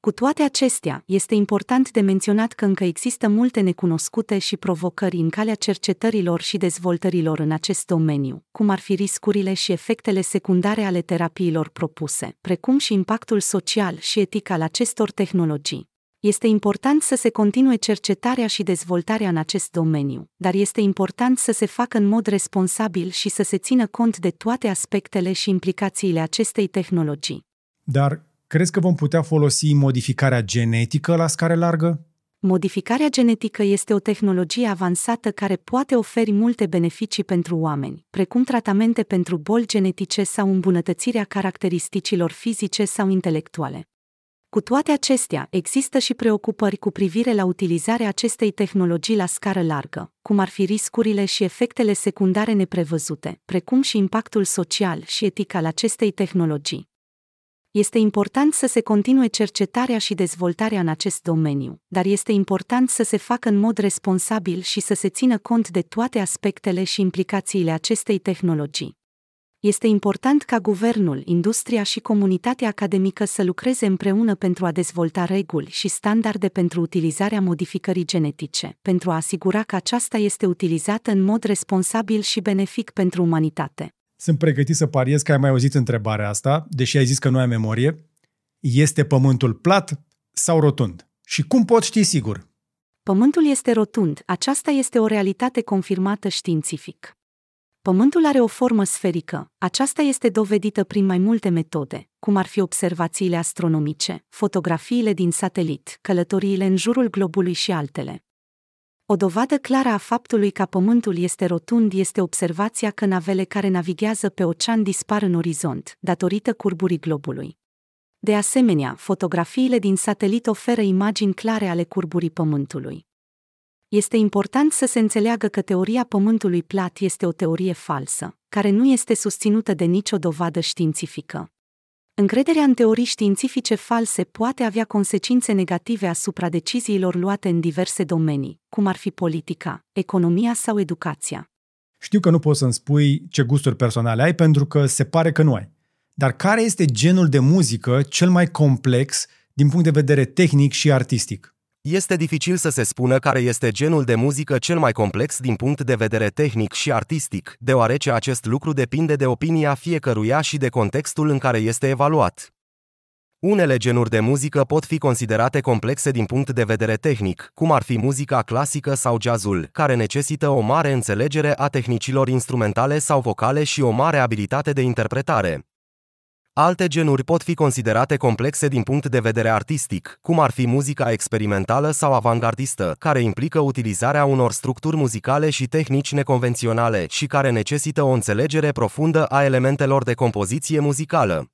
Cu toate acestea, este important de menționat că încă există multe necunoscute și provocări în calea cercetărilor și dezvoltărilor în acest domeniu, cum ar fi riscurile și efectele secundare ale terapiilor propuse, precum și impactul social și etic al acestor tehnologii. Este important să se continue cercetarea și dezvoltarea în acest domeniu, dar este important să se facă în mod responsabil și să se țină cont de toate aspectele și implicațiile acestei tehnologii. Dar crezi că vom putea folosi modificarea genetică la scară largă? Modificarea genetică este o tehnologie avansată care poate oferi multe beneficii pentru oameni, precum tratamente pentru boli genetice sau îmbunătățirea caracteristicilor fizice sau intelectuale. Cu toate acestea, există și preocupări cu privire la utilizarea acestei tehnologii la scară largă, cum ar fi riscurile și efectele secundare neprevăzute, precum și impactul social și etic al acestei tehnologii. Este important să se continue cercetarea și dezvoltarea în acest domeniu, dar este important să se facă în mod responsabil și să se țină cont de toate aspectele și implicațiile acestei tehnologii. Este important ca guvernul, industria și comunitatea academică să lucreze împreună pentru a dezvolta reguli și standarde pentru utilizarea modificării genetice, pentru a asigura că aceasta este utilizată în mod responsabil și benefic pentru umanitate. Sunt pregătit să pariez că ai mai auzit întrebarea asta, deși ai zis că nu ai memorie. Este pământul plat sau rotund? Și cum pot ști sigur? Pământul este rotund, aceasta este o realitate confirmată științific. Pământul are o formă sferică. Aceasta este dovedită prin mai multe metode, cum ar fi observațiile astronomice, fotografiile din satelit, călătoriile în jurul globului și altele. O dovadă clară a faptului că Pământul este rotund este observația că navele care navighează pe ocean dispar în orizont, datorită curburii globului. De asemenea, fotografiile din satelit oferă imagini clare ale curburii Pământului. Este important să se înțeleagă că teoria pământului plat este o teorie falsă, care nu este susținută de nicio dovadă științifică. Încrederea în teorii științifice false poate avea consecințe negative asupra deciziilor luate în diverse domenii, cum ar fi politica, economia sau educația. Știu că nu poți să-mi spui ce gusturi personale ai pentru că se pare că nu ai. Dar care este genul de muzică cel mai complex din punct de vedere tehnic și artistic? Este dificil să se spună care este genul de muzică cel mai complex din punct de vedere tehnic și artistic, deoarece acest lucru depinde de opinia fiecăruia și de contextul în care este evaluat. Unele genuri de muzică pot fi considerate complexe din punct de vedere tehnic, cum ar fi muzica clasică sau jazzul, care necesită o mare înțelegere a tehnicilor instrumentale sau vocale și o mare abilitate de interpretare. Alte genuri pot fi considerate complexe din punct de vedere artistic, cum ar fi muzica experimentală sau avangardistă, care implică utilizarea unor structuri muzicale și tehnici neconvenționale și care necesită o înțelegere profundă a elementelor de compoziție muzicală.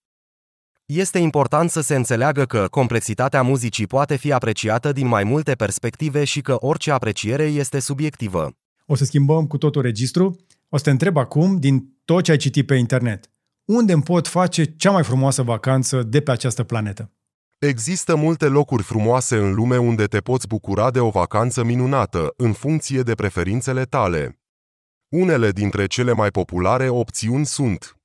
Este important să se înțeleagă că complexitatea muzicii poate fi apreciată din mai multe perspective și că orice apreciere este subiectivă. O să schimbăm cu totul registru. O să te întreb acum, din tot ce ai citit pe internet, unde îmi pot face cea mai frumoasă vacanță de pe această planetă. Există multe locuri frumoase în lume unde te poți bucura de o vacanță minunată, în funcție de preferințele tale. Unele dintre cele mai populare opțiuni sunt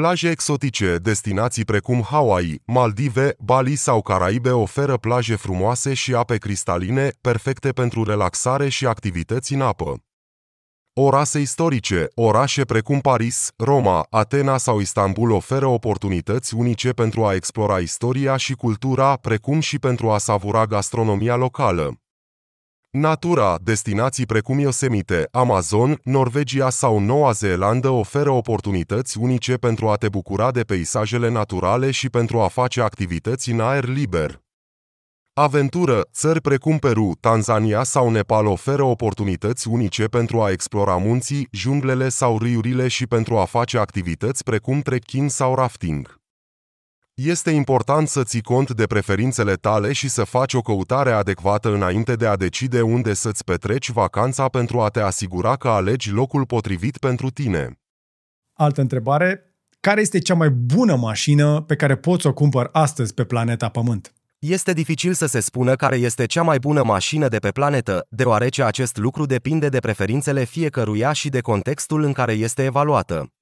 Plaje exotice, destinații precum Hawaii, Maldive, Bali sau Caraibe oferă plaje frumoase și ape cristaline, perfecte pentru relaxare și activități în apă. Orase istorice, orașe precum Paris, Roma, Atena sau Istanbul oferă oportunități unice pentru a explora istoria și cultura, precum și pentru a savura gastronomia locală. Natura, destinații precum Yosemite, Amazon, Norvegia sau Noua Zeelandă oferă oportunități unice pentru a te bucura de peisajele naturale și pentru a face activități în aer liber. Aventură, țări precum Peru, Tanzania sau Nepal oferă oportunități unice pentru a explora munții, junglele sau râurile și pentru a face activități precum trekking sau rafting. Este important să ții cont de preferințele tale și să faci o căutare adecvată înainte de a decide unde să-ți petreci vacanța pentru a te asigura că alegi locul potrivit pentru tine. Altă întrebare. Care este cea mai bună mașină pe care poți să o cumpăr astăzi pe planeta Pământ? Este dificil să se spună care este cea mai bună mașină de pe planetă, deoarece acest lucru depinde de preferințele fiecăruia și de contextul în care este evaluată.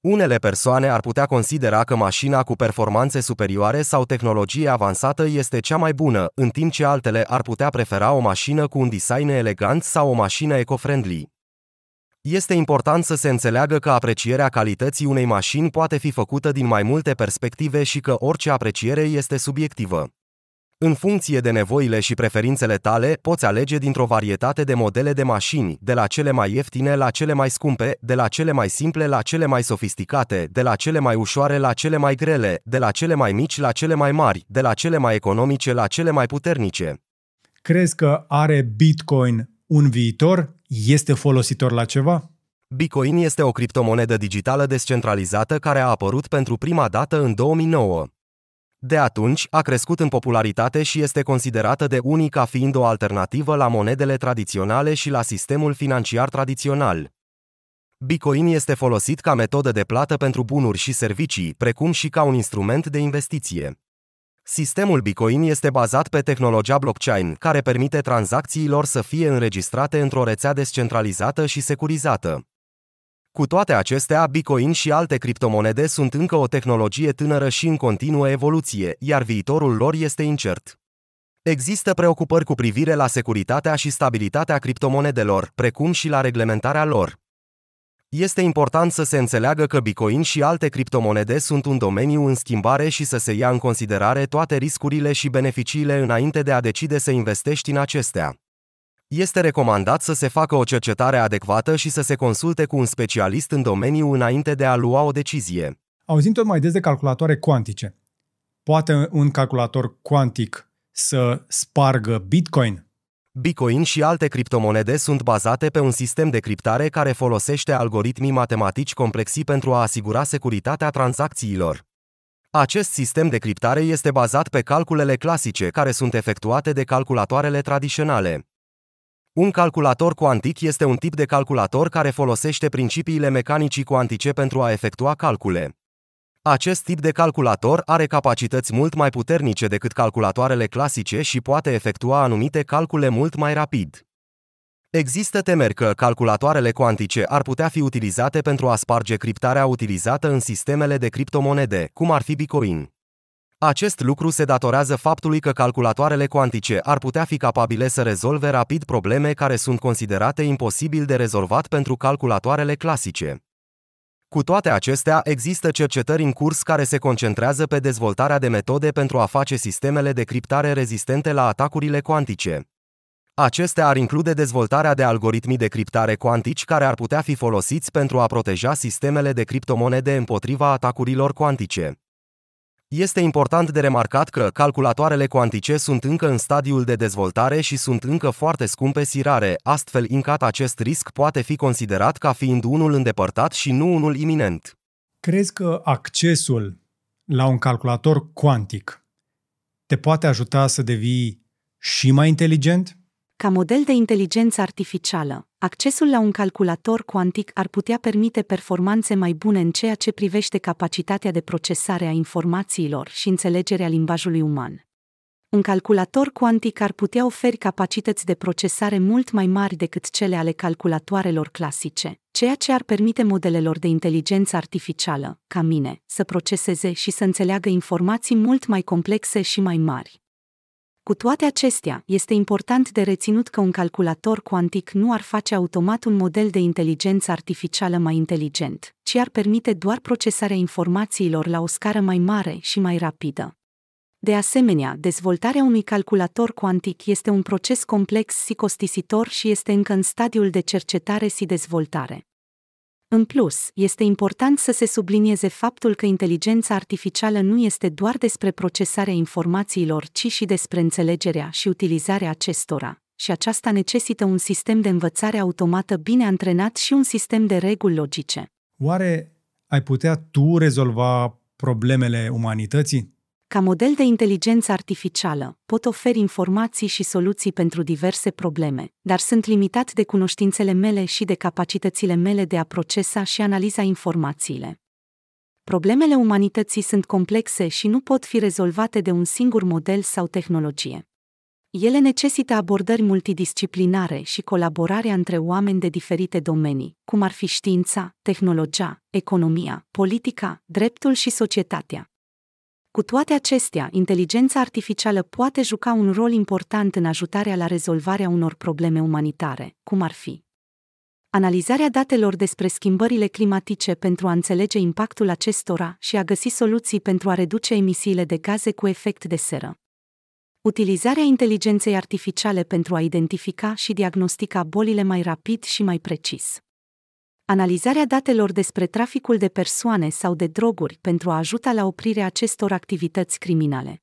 Unele persoane ar putea considera că mașina cu performanțe superioare sau tehnologie avansată este cea mai bună, în timp ce altele ar putea prefera o mașină cu un design elegant sau o mașină eco-friendly. Este important să se înțeleagă că aprecierea calității unei mașini poate fi făcută din mai multe perspective și că orice apreciere este subiectivă. În funcție de nevoile și preferințele tale, poți alege dintr-o varietate de modele de mașini, de la cele mai ieftine la cele mai scumpe, de la cele mai simple la cele mai sofisticate, de la cele mai ușoare la cele mai grele, de la cele mai mici la cele mai mari, de la cele mai economice la cele mai puternice. Crezi că are Bitcoin un viitor? Este folositor la ceva? Bitcoin este o criptomonedă digitală descentralizată care a apărut pentru prima dată în 2009. De atunci, a crescut în popularitate și este considerată de unii ca fiind o alternativă la monedele tradiționale și la sistemul financiar tradițional. Bitcoin este folosit ca metodă de plată pentru bunuri și servicii, precum și ca un instrument de investiție. Sistemul Bitcoin este bazat pe tehnologia blockchain, care permite tranzacțiilor să fie înregistrate într-o rețea descentralizată și securizată. Cu toate acestea, Bitcoin și alte criptomonede sunt încă o tehnologie tânără și în continuă evoluție, iar viitorul lor este incert. Există preocupări cu privire la securitatea și stabilitatea criptomonedelor, precum și la reglementarea lor. Este important să se înțeleagă că Bitcoin și alte criptomonede sunt un domeniu în schimbare și să se ia în considerare toate riscurile și beneficiile înainte de a decide să investești în acestea. Este recomandat să se facă o cercetare adecvată și să se consulte cu un specialist în domeniu înainte de a lua o decizie. Auzim tot mai des de calculatoare cuantice. Poate un calculator cuantic să spargă Bitcoin? Bitcoin și alte criptomonede sunt bazate pe un sistem de criptare care folosește algoritmii matematici complexi pentru a asigura securitatea tranzacțiilor. Acest sistem de criptare este bazat pe calculele clasice care sunt efectuate de calculatoarele tradiționale. Un calculator cuantic este un tip de calculator care folosește principiile mecanicii cuantice pentru a efectua calcule. Acest tip de calculator are capacități mult mai puternice decât calculatoarele clasice și poate efectua anumite calcule mult mai rapid. Există temeri că calculatoarele cuantice ar putea fi utilizate pentru a sparge criptarea utilizată în sistemele de criptomonede, cum ar fi Bitcoin. Acest lucru se datorează faptului că calculatoarele cuantice ar putea fi capabile să rezolve rapid probleme care sunt considerate imposibil de rezolvat pentru calculatoarele clasice. Cu toate acestea, există cercetări în curs care se concentrează pe dezvoltarea de metode pentru a face sistemele de criptare rezistente la atacurile cuantice. Acestea ar include dezvoltarea de algoritmi de criptare cuantici care ar putea fi folosiți pentru a proteja sistemele de criptomonede împotriva atacurilor cuantice. Este important de remarcat că calculatoarele cuantice sunt încă în stadiul de dezvoltare și sunt încă foarte scumpe și rare, astfel încât acest risc poate fi considerat ca fiind unul îndepărtat și nu unul iminent. Crezi că accesul la un calculator cuantic te poate ajuta să devii și mai inteligent? Ca model de inteligență artificială, accesul la un calculator cuantic ar putea permite performanțe mai bune în ceea ce privește capacitatea de procesare a informațiilor și înțelegerea limbajului uman. Un calculator cuantic ar putea oferi capacități de procesare mult mai mari decât cele ale calculatoarelor clasice, ceea ce ar permite modelelor de inteligență artificială, ca mine, să proceseze și să înțeleagă informații mult mai complexe și mai mari. Cu toate acestea, este important de reținut că un calculator cuantic nu ar face automat un model de inteligență artificială mai inteligent, ci ar permite doar procesarea informațiilor la o scară mai mare și mai rapidă. De asemenea, dezvoltarea unui calculator cuantic este un proces complex și costisitor și este încă în stadiul de cercetare și dezvoltare. În plus, este important să se sublinieze faptul că inteligența artificială nu este doar despre procesarea informațiilor, ci și despre înțelegerea și utilizarea acestora, și aceasta necesită un sistem de învățare automată bine antrenat și un sistem de reguli logice. Oare ai putea tu rezolva problemele umanității? Ca model de inteligență artificială, pot oferi informații și soluții pentru diverse probleme, dar sunt limitat de cunoștințele mele și de capacitățile mele de a procesa și analiza informațiile. Problemele umanității sunt complexe și nu pot fi rezolvate de un singur model sau tehnologie. Ele necesită abordări multidisciplinare și colaborarea între oameni de diferite domenii, cum ar fi știința, tehnologia, economia, politica, dreptul și societatea. Cu toate acestea, inteligența artificială poate juca un rol important în ajutarea la rezolvarea unor probleme umanitare, cum ar fi analizarea datelor despre schimbările climatice pentru a înțelege impactul acestora și a găsi soluții pentru a reduce emisiile de gaze cu efect de seră. Utilizarea inteligenței artificiale pentru a identifica și diagnostica bolile mai rapid și mai precis analizarea datelor despre traficul de persoane sau de droguri pentru a ajuta la oprirea acestor activități criminale.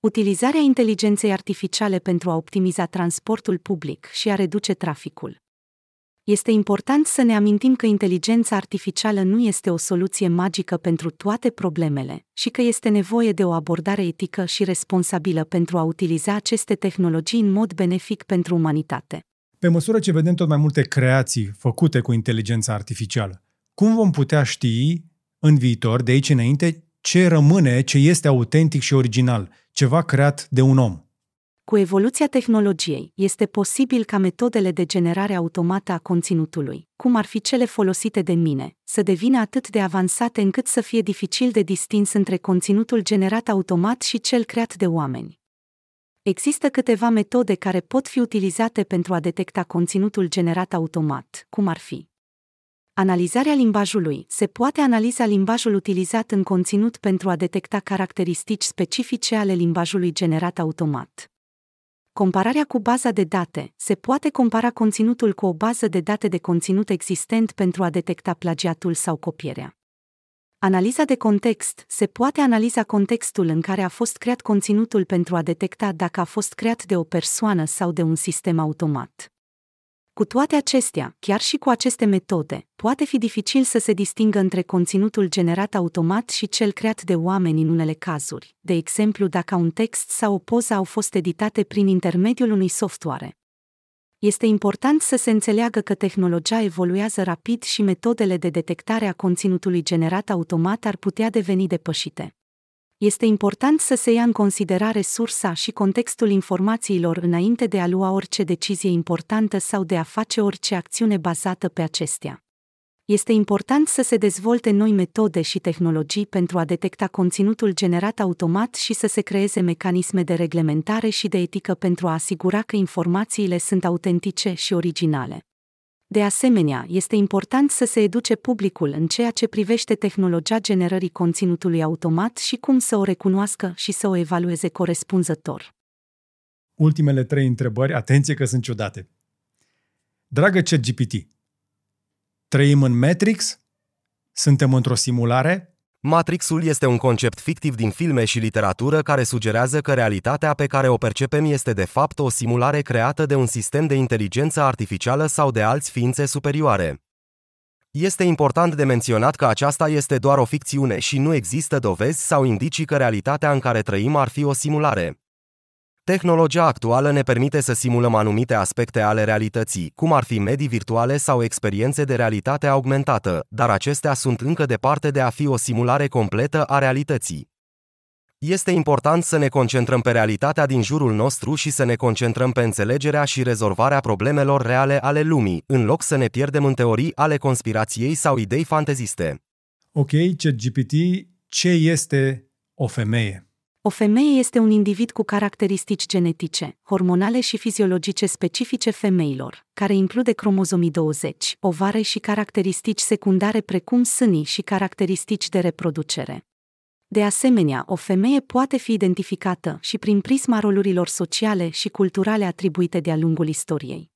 Utilizarea inteligenței artificiale pentru a optimiza transportul public și a reduce traficul. Este important să ne amintim că inteligența artificială nu este o soluție magică pentru toate problemele și că este nevoie de o abordare etică și responsabilă pentru a utiliza aceste tehnologii în mod benefic pentru umanitate pe măsură ce vedem tot mai multe creații făcute cu inteligența artificială, cum vom putea ști în viitor, de aici înainte, ce rămâne, ce este autentic și original, ceva creat de un om? Cu evoluția tehnologiei, este posibil ca metodele de generare automată a conținutului, cum ar fi cele folosite de mine, să devină atât de avansate încât să fie dificil de distins între conținutul generat automat și cel creat de oameni. Există câteva metode care pot fi utilizate pentru a detecta conținutul generat automat, cum ar fi Analizarea limbajului. Se poate analiza limbajul utilizat în conținut pentru a detecta caracteristici specifice ale limbajului generat automat. Compararea cu baza de date. Se poate compara conținutul cu o bază de date de conținut existent pentru a detecta plagiatul sau copierea. Analiza de context. Se poate analiza contextul în care a fost creat conținutul pentru a detecta dacă a fost creat de o persoană sau de un sistem automat. Cu toate acestea, chiar și cu aceste metode, poate fi dificil să se distingă între conținutul generat automat și cel creat de oameni în unele cazuri, de exemplu dacă un text sau o poză au fost editate prin intermediul unui software este important să se înțeleagă că tehnologia evoluează rapid și metodele de detectare a conținutului generat automat ar putea deveni depășite. Este important să se ia în considerare sursa și contextul informațiilor înainte de a lua orice decizie importantă sau de a face orice acțiune bazată pe acestea este important să se dezvolte noi metode și tehnologii pentru a detecta conținutul generat automat și să se creeze mecanisme de reglementare și de etică pentru a asigura că informațiile sunt autentice și originale. De asemenea, este important să se educe publicul în ceea ce privește tehnologia generării conținutului automat și cum să o recunoască și să o evalueze corespunzător. Ultimele trei întrebări, atenție că sunt ciudate. Dragă ChatGPT, Trăim în Matrix? Suntem într-o simulare? Matrixul este un concept fictiv din filme și literatură care sugerează că realitatea pe care o percepem este de fapt o simulare creată de un sistem de inteligență artificială sau de alți ființe superioare. Este important de menționat că aceasta este doar o ficțiune și nu există dovezi sau indicii că realitatea în care trăim ar fi o simulare. Tehnologia actuală ne permite să simulăm anumite aspecte ale realității, cum ar fi medii virtuale sau experiențe de realitate augmentată, dar acestea sunt încă departe de a fi o simulare completă a realității. Este important să ne concentrăm pe realitatea din jurul nostru și să ne concentrăm pe înțelegerea și rezolvarea problemelor reale ale lumii, în loc să ne pierdem în teorii ale conspirației sau idei fanteziste. Ok, ChatGPT, ce este o femeie? O femeie este un individ cu caracteristici genetice, hormonale și fiziologice specifice femeilor, care include cromozomii 20, ovare și caracteristici secundare precum sânii și caracteristici de reproducere. De asemenea, o femeie poate fi identificată și prin prisma rolurilor sociale și culturale atribuite de-a lungul istoriei.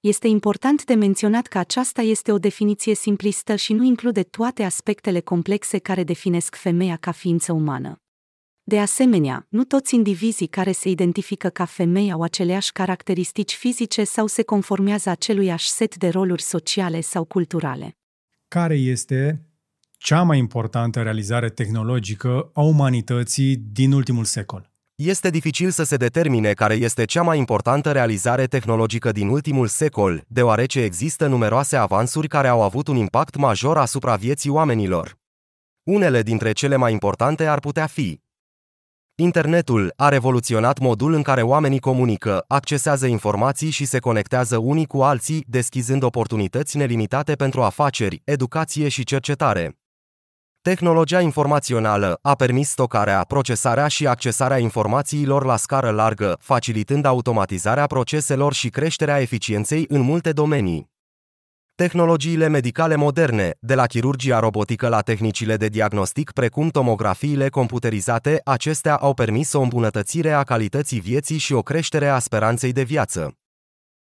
Este important de menționat că aceasta este o definiție simplistă și nu include toate aspectele complexe care definesc femeia ca ființă umană. De asemenea, nu toți indivizii care se identifică ca femei au aceleași caracteristici fizice sau se conformează aceluiași set de roluri sociale sau culturale. Care este cea mai importantă realizare tehnologică a umanității din ultimul secol? Este dificil să se determine care este cea mai importantă realizare tehnologică din ultimul secol, deoarece există numeroase avansuri care au avut un impact major asupra vieții oamenilor. Unele dintre cele mai importante ar putea fi Internetul a revoluționat modul în care oamenii comunică, accesează informații și se conectează unii cu alții, deschizând oportunități nelimitate pentru afaceri, educație și cercetare. Tehnologia informațională a permis stocarea, procesarea și accesarea informațiilor la scară largă, facilitând automatizarea proceselor și creșterea eficienței în multe domenii. Tehnologiile medicale moderne, de la chirurgia robotică la tehnicile de diagnostic precum tomografiile computerizate, acestea au permis o îmbunătățire a calității vieții și o creștere a speranței de viață.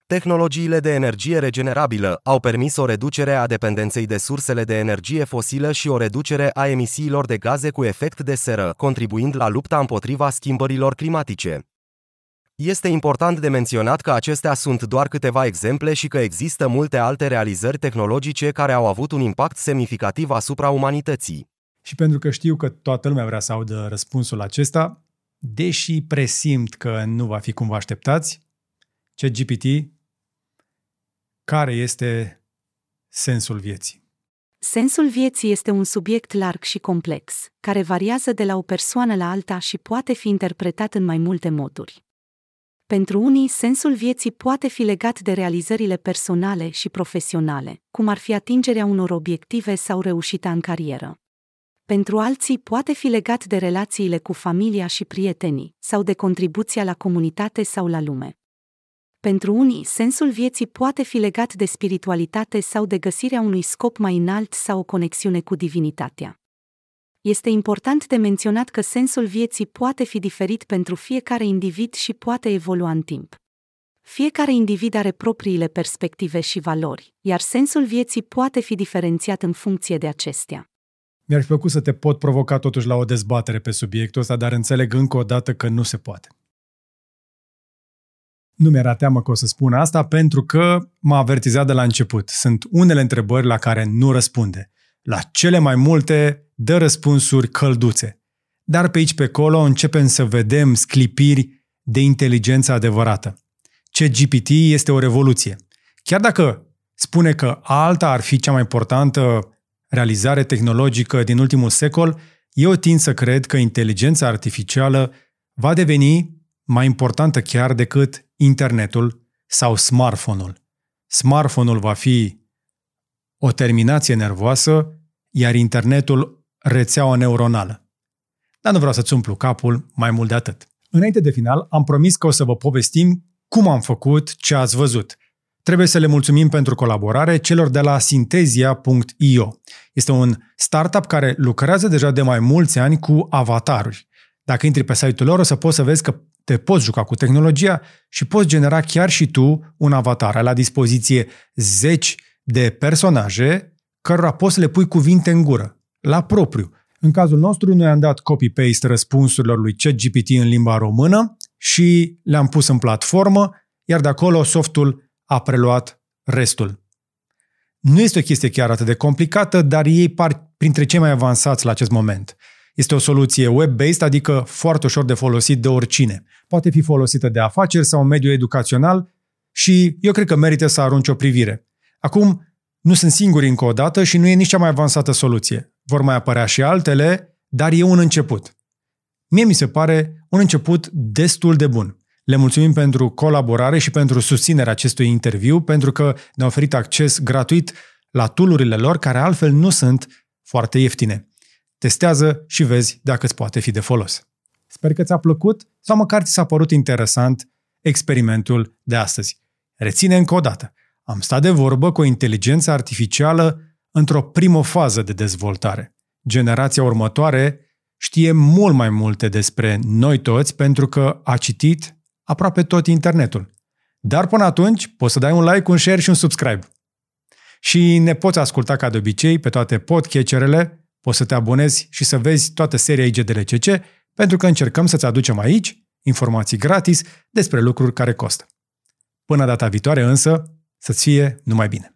Tehnologiile de energie regenerabilă au permis o reducere a dependenței de sursele de energie fosilă și o reducere a emisiilor de gaze cu efect de seră, contribuind la lupta împotriva schimbărilor climatice. Este important de menționat că acestea sunt doar câteva exemple și că există multe alte realizări tehnologice care au avut un impact semnificativ asupra umanității. Și pentru că știu că toată lumea vrea să audă răspunsul acesta, deși presimt că nu va fi cum vă așteptați, ChatGPT, care este sensul vieții? Sensul vieții este un subiect larg și complex, care variază de la o persoană la alta și poate fi interpretat în mai multe moduri. Pentru unii, sensul vieții poate fi legat de realizările personale și profesionale, cum ar fi atingerea unor obiective sau reușita în carieră. Pentru alții poate fi legat de relațiile cu familia și prietenii, sau de contribuția la comunitate sau la lume. Pentru unii, sensul vieții poate fi legat de spiritualitate sau de găsirea unui scop mai înalt sau o conexiune cu divinitatea este important de menționat că sensul vieții poate fi diferit pentru fiecare individ și poate evolua în timp. Fiecare individ are propriile perspective și valori, iar sensul vieții poate fi diferențiat în funcție de acestea. Mi-ar fi plăcut să te pot provoca totuși la o dezbatere pe subiectul ăsta, dar înțeleg încă o dată că nu se poate. Nu mi-era teamă că o să spun asta pentru că m-a avertizat de la început. Sunt unele întrebări la care nu răspunde. La cele mai multe dă răspunsuri călduțe. Dar pe aici pe acolo începem să vedem sclipiri de inteligență adevărată. Ce GPT este o revoluție. Chiar dacă spune că alta ar fi cea mai importantă realizare tehnologică din ultimul secol, eu tind să cred că inteligența artificială va deveni mai importantă chiar decât internetul sau smartphone-ul. Smartphone-ul va fi o terminație nervoasă, iar internetul rețeaua neuronală. Dar nu vreau să-ți umplu capul mai mult de atât. Înainte de final, am promis că o să vă povestim cum am făcut ce ați văzut. Trebuie să le mulțumim pentru colaborare celor de la Synthesia.io. Este un startup care lucrează deja de mai mulți ani cu avataruri. Dacă intri pe site-ul lor, o să poți să vezi că te poți juca cu tehnologia și poți genera chiar și tu un avatar. Ai la dispoziție zeci de personaje cărora poți să le pui cuvinte în gură la propriu. În cazul nostru, noi am dat copy-paste răspunsurilor lui ChatGPT în limba română și le-am pus în platformă, iar de acolo softul a preluat restul. Nu este o chestie chiar atât de complicată, dar ei par printre cei mai avansați la acest moment. Este o soluție web-based, adică foarte ușor de folosit de oricine. Poate fi folosită de afaceri sau un mediu educațional și eu cred că merită să arunci o privire. Acum, nu sunt singuri încă o dată și nu e nici cea mai avansată soluție vor mai apărea și altele, dar e un început. Mie mi se pare un început destul de bun. Le mulțumim pentru colaborare și pentru susținerea acestui interviu, pentru că ne-au oferit acces gratuit la tulurile lor, care altfel nu sunt foarte ieftine. Testează și vezi dacă îți poate fi de folos. Sper că ți-a plăcut sau măcar ți s-a părut interesant experimentul de astăzi. Reține încă o dată. Am stat de vorbă cu o inteligență artificială într-o primă fază de dezvoltare. Generația următoare știe mult mai multe despre noi toți pentru că a citit aproape tot internetul. Dar până atunci poți să dai un like, un share și un subscribe. Și ne poți asculta ca de obicei pe toate podcatcherele, poți să te abonezi și să vezi toată seria IGDLCC, pentru că încercăm să-ți aducem aici informații gratis despre lucruri care costă. Până data viitoare însă, să-ți fie numai bine!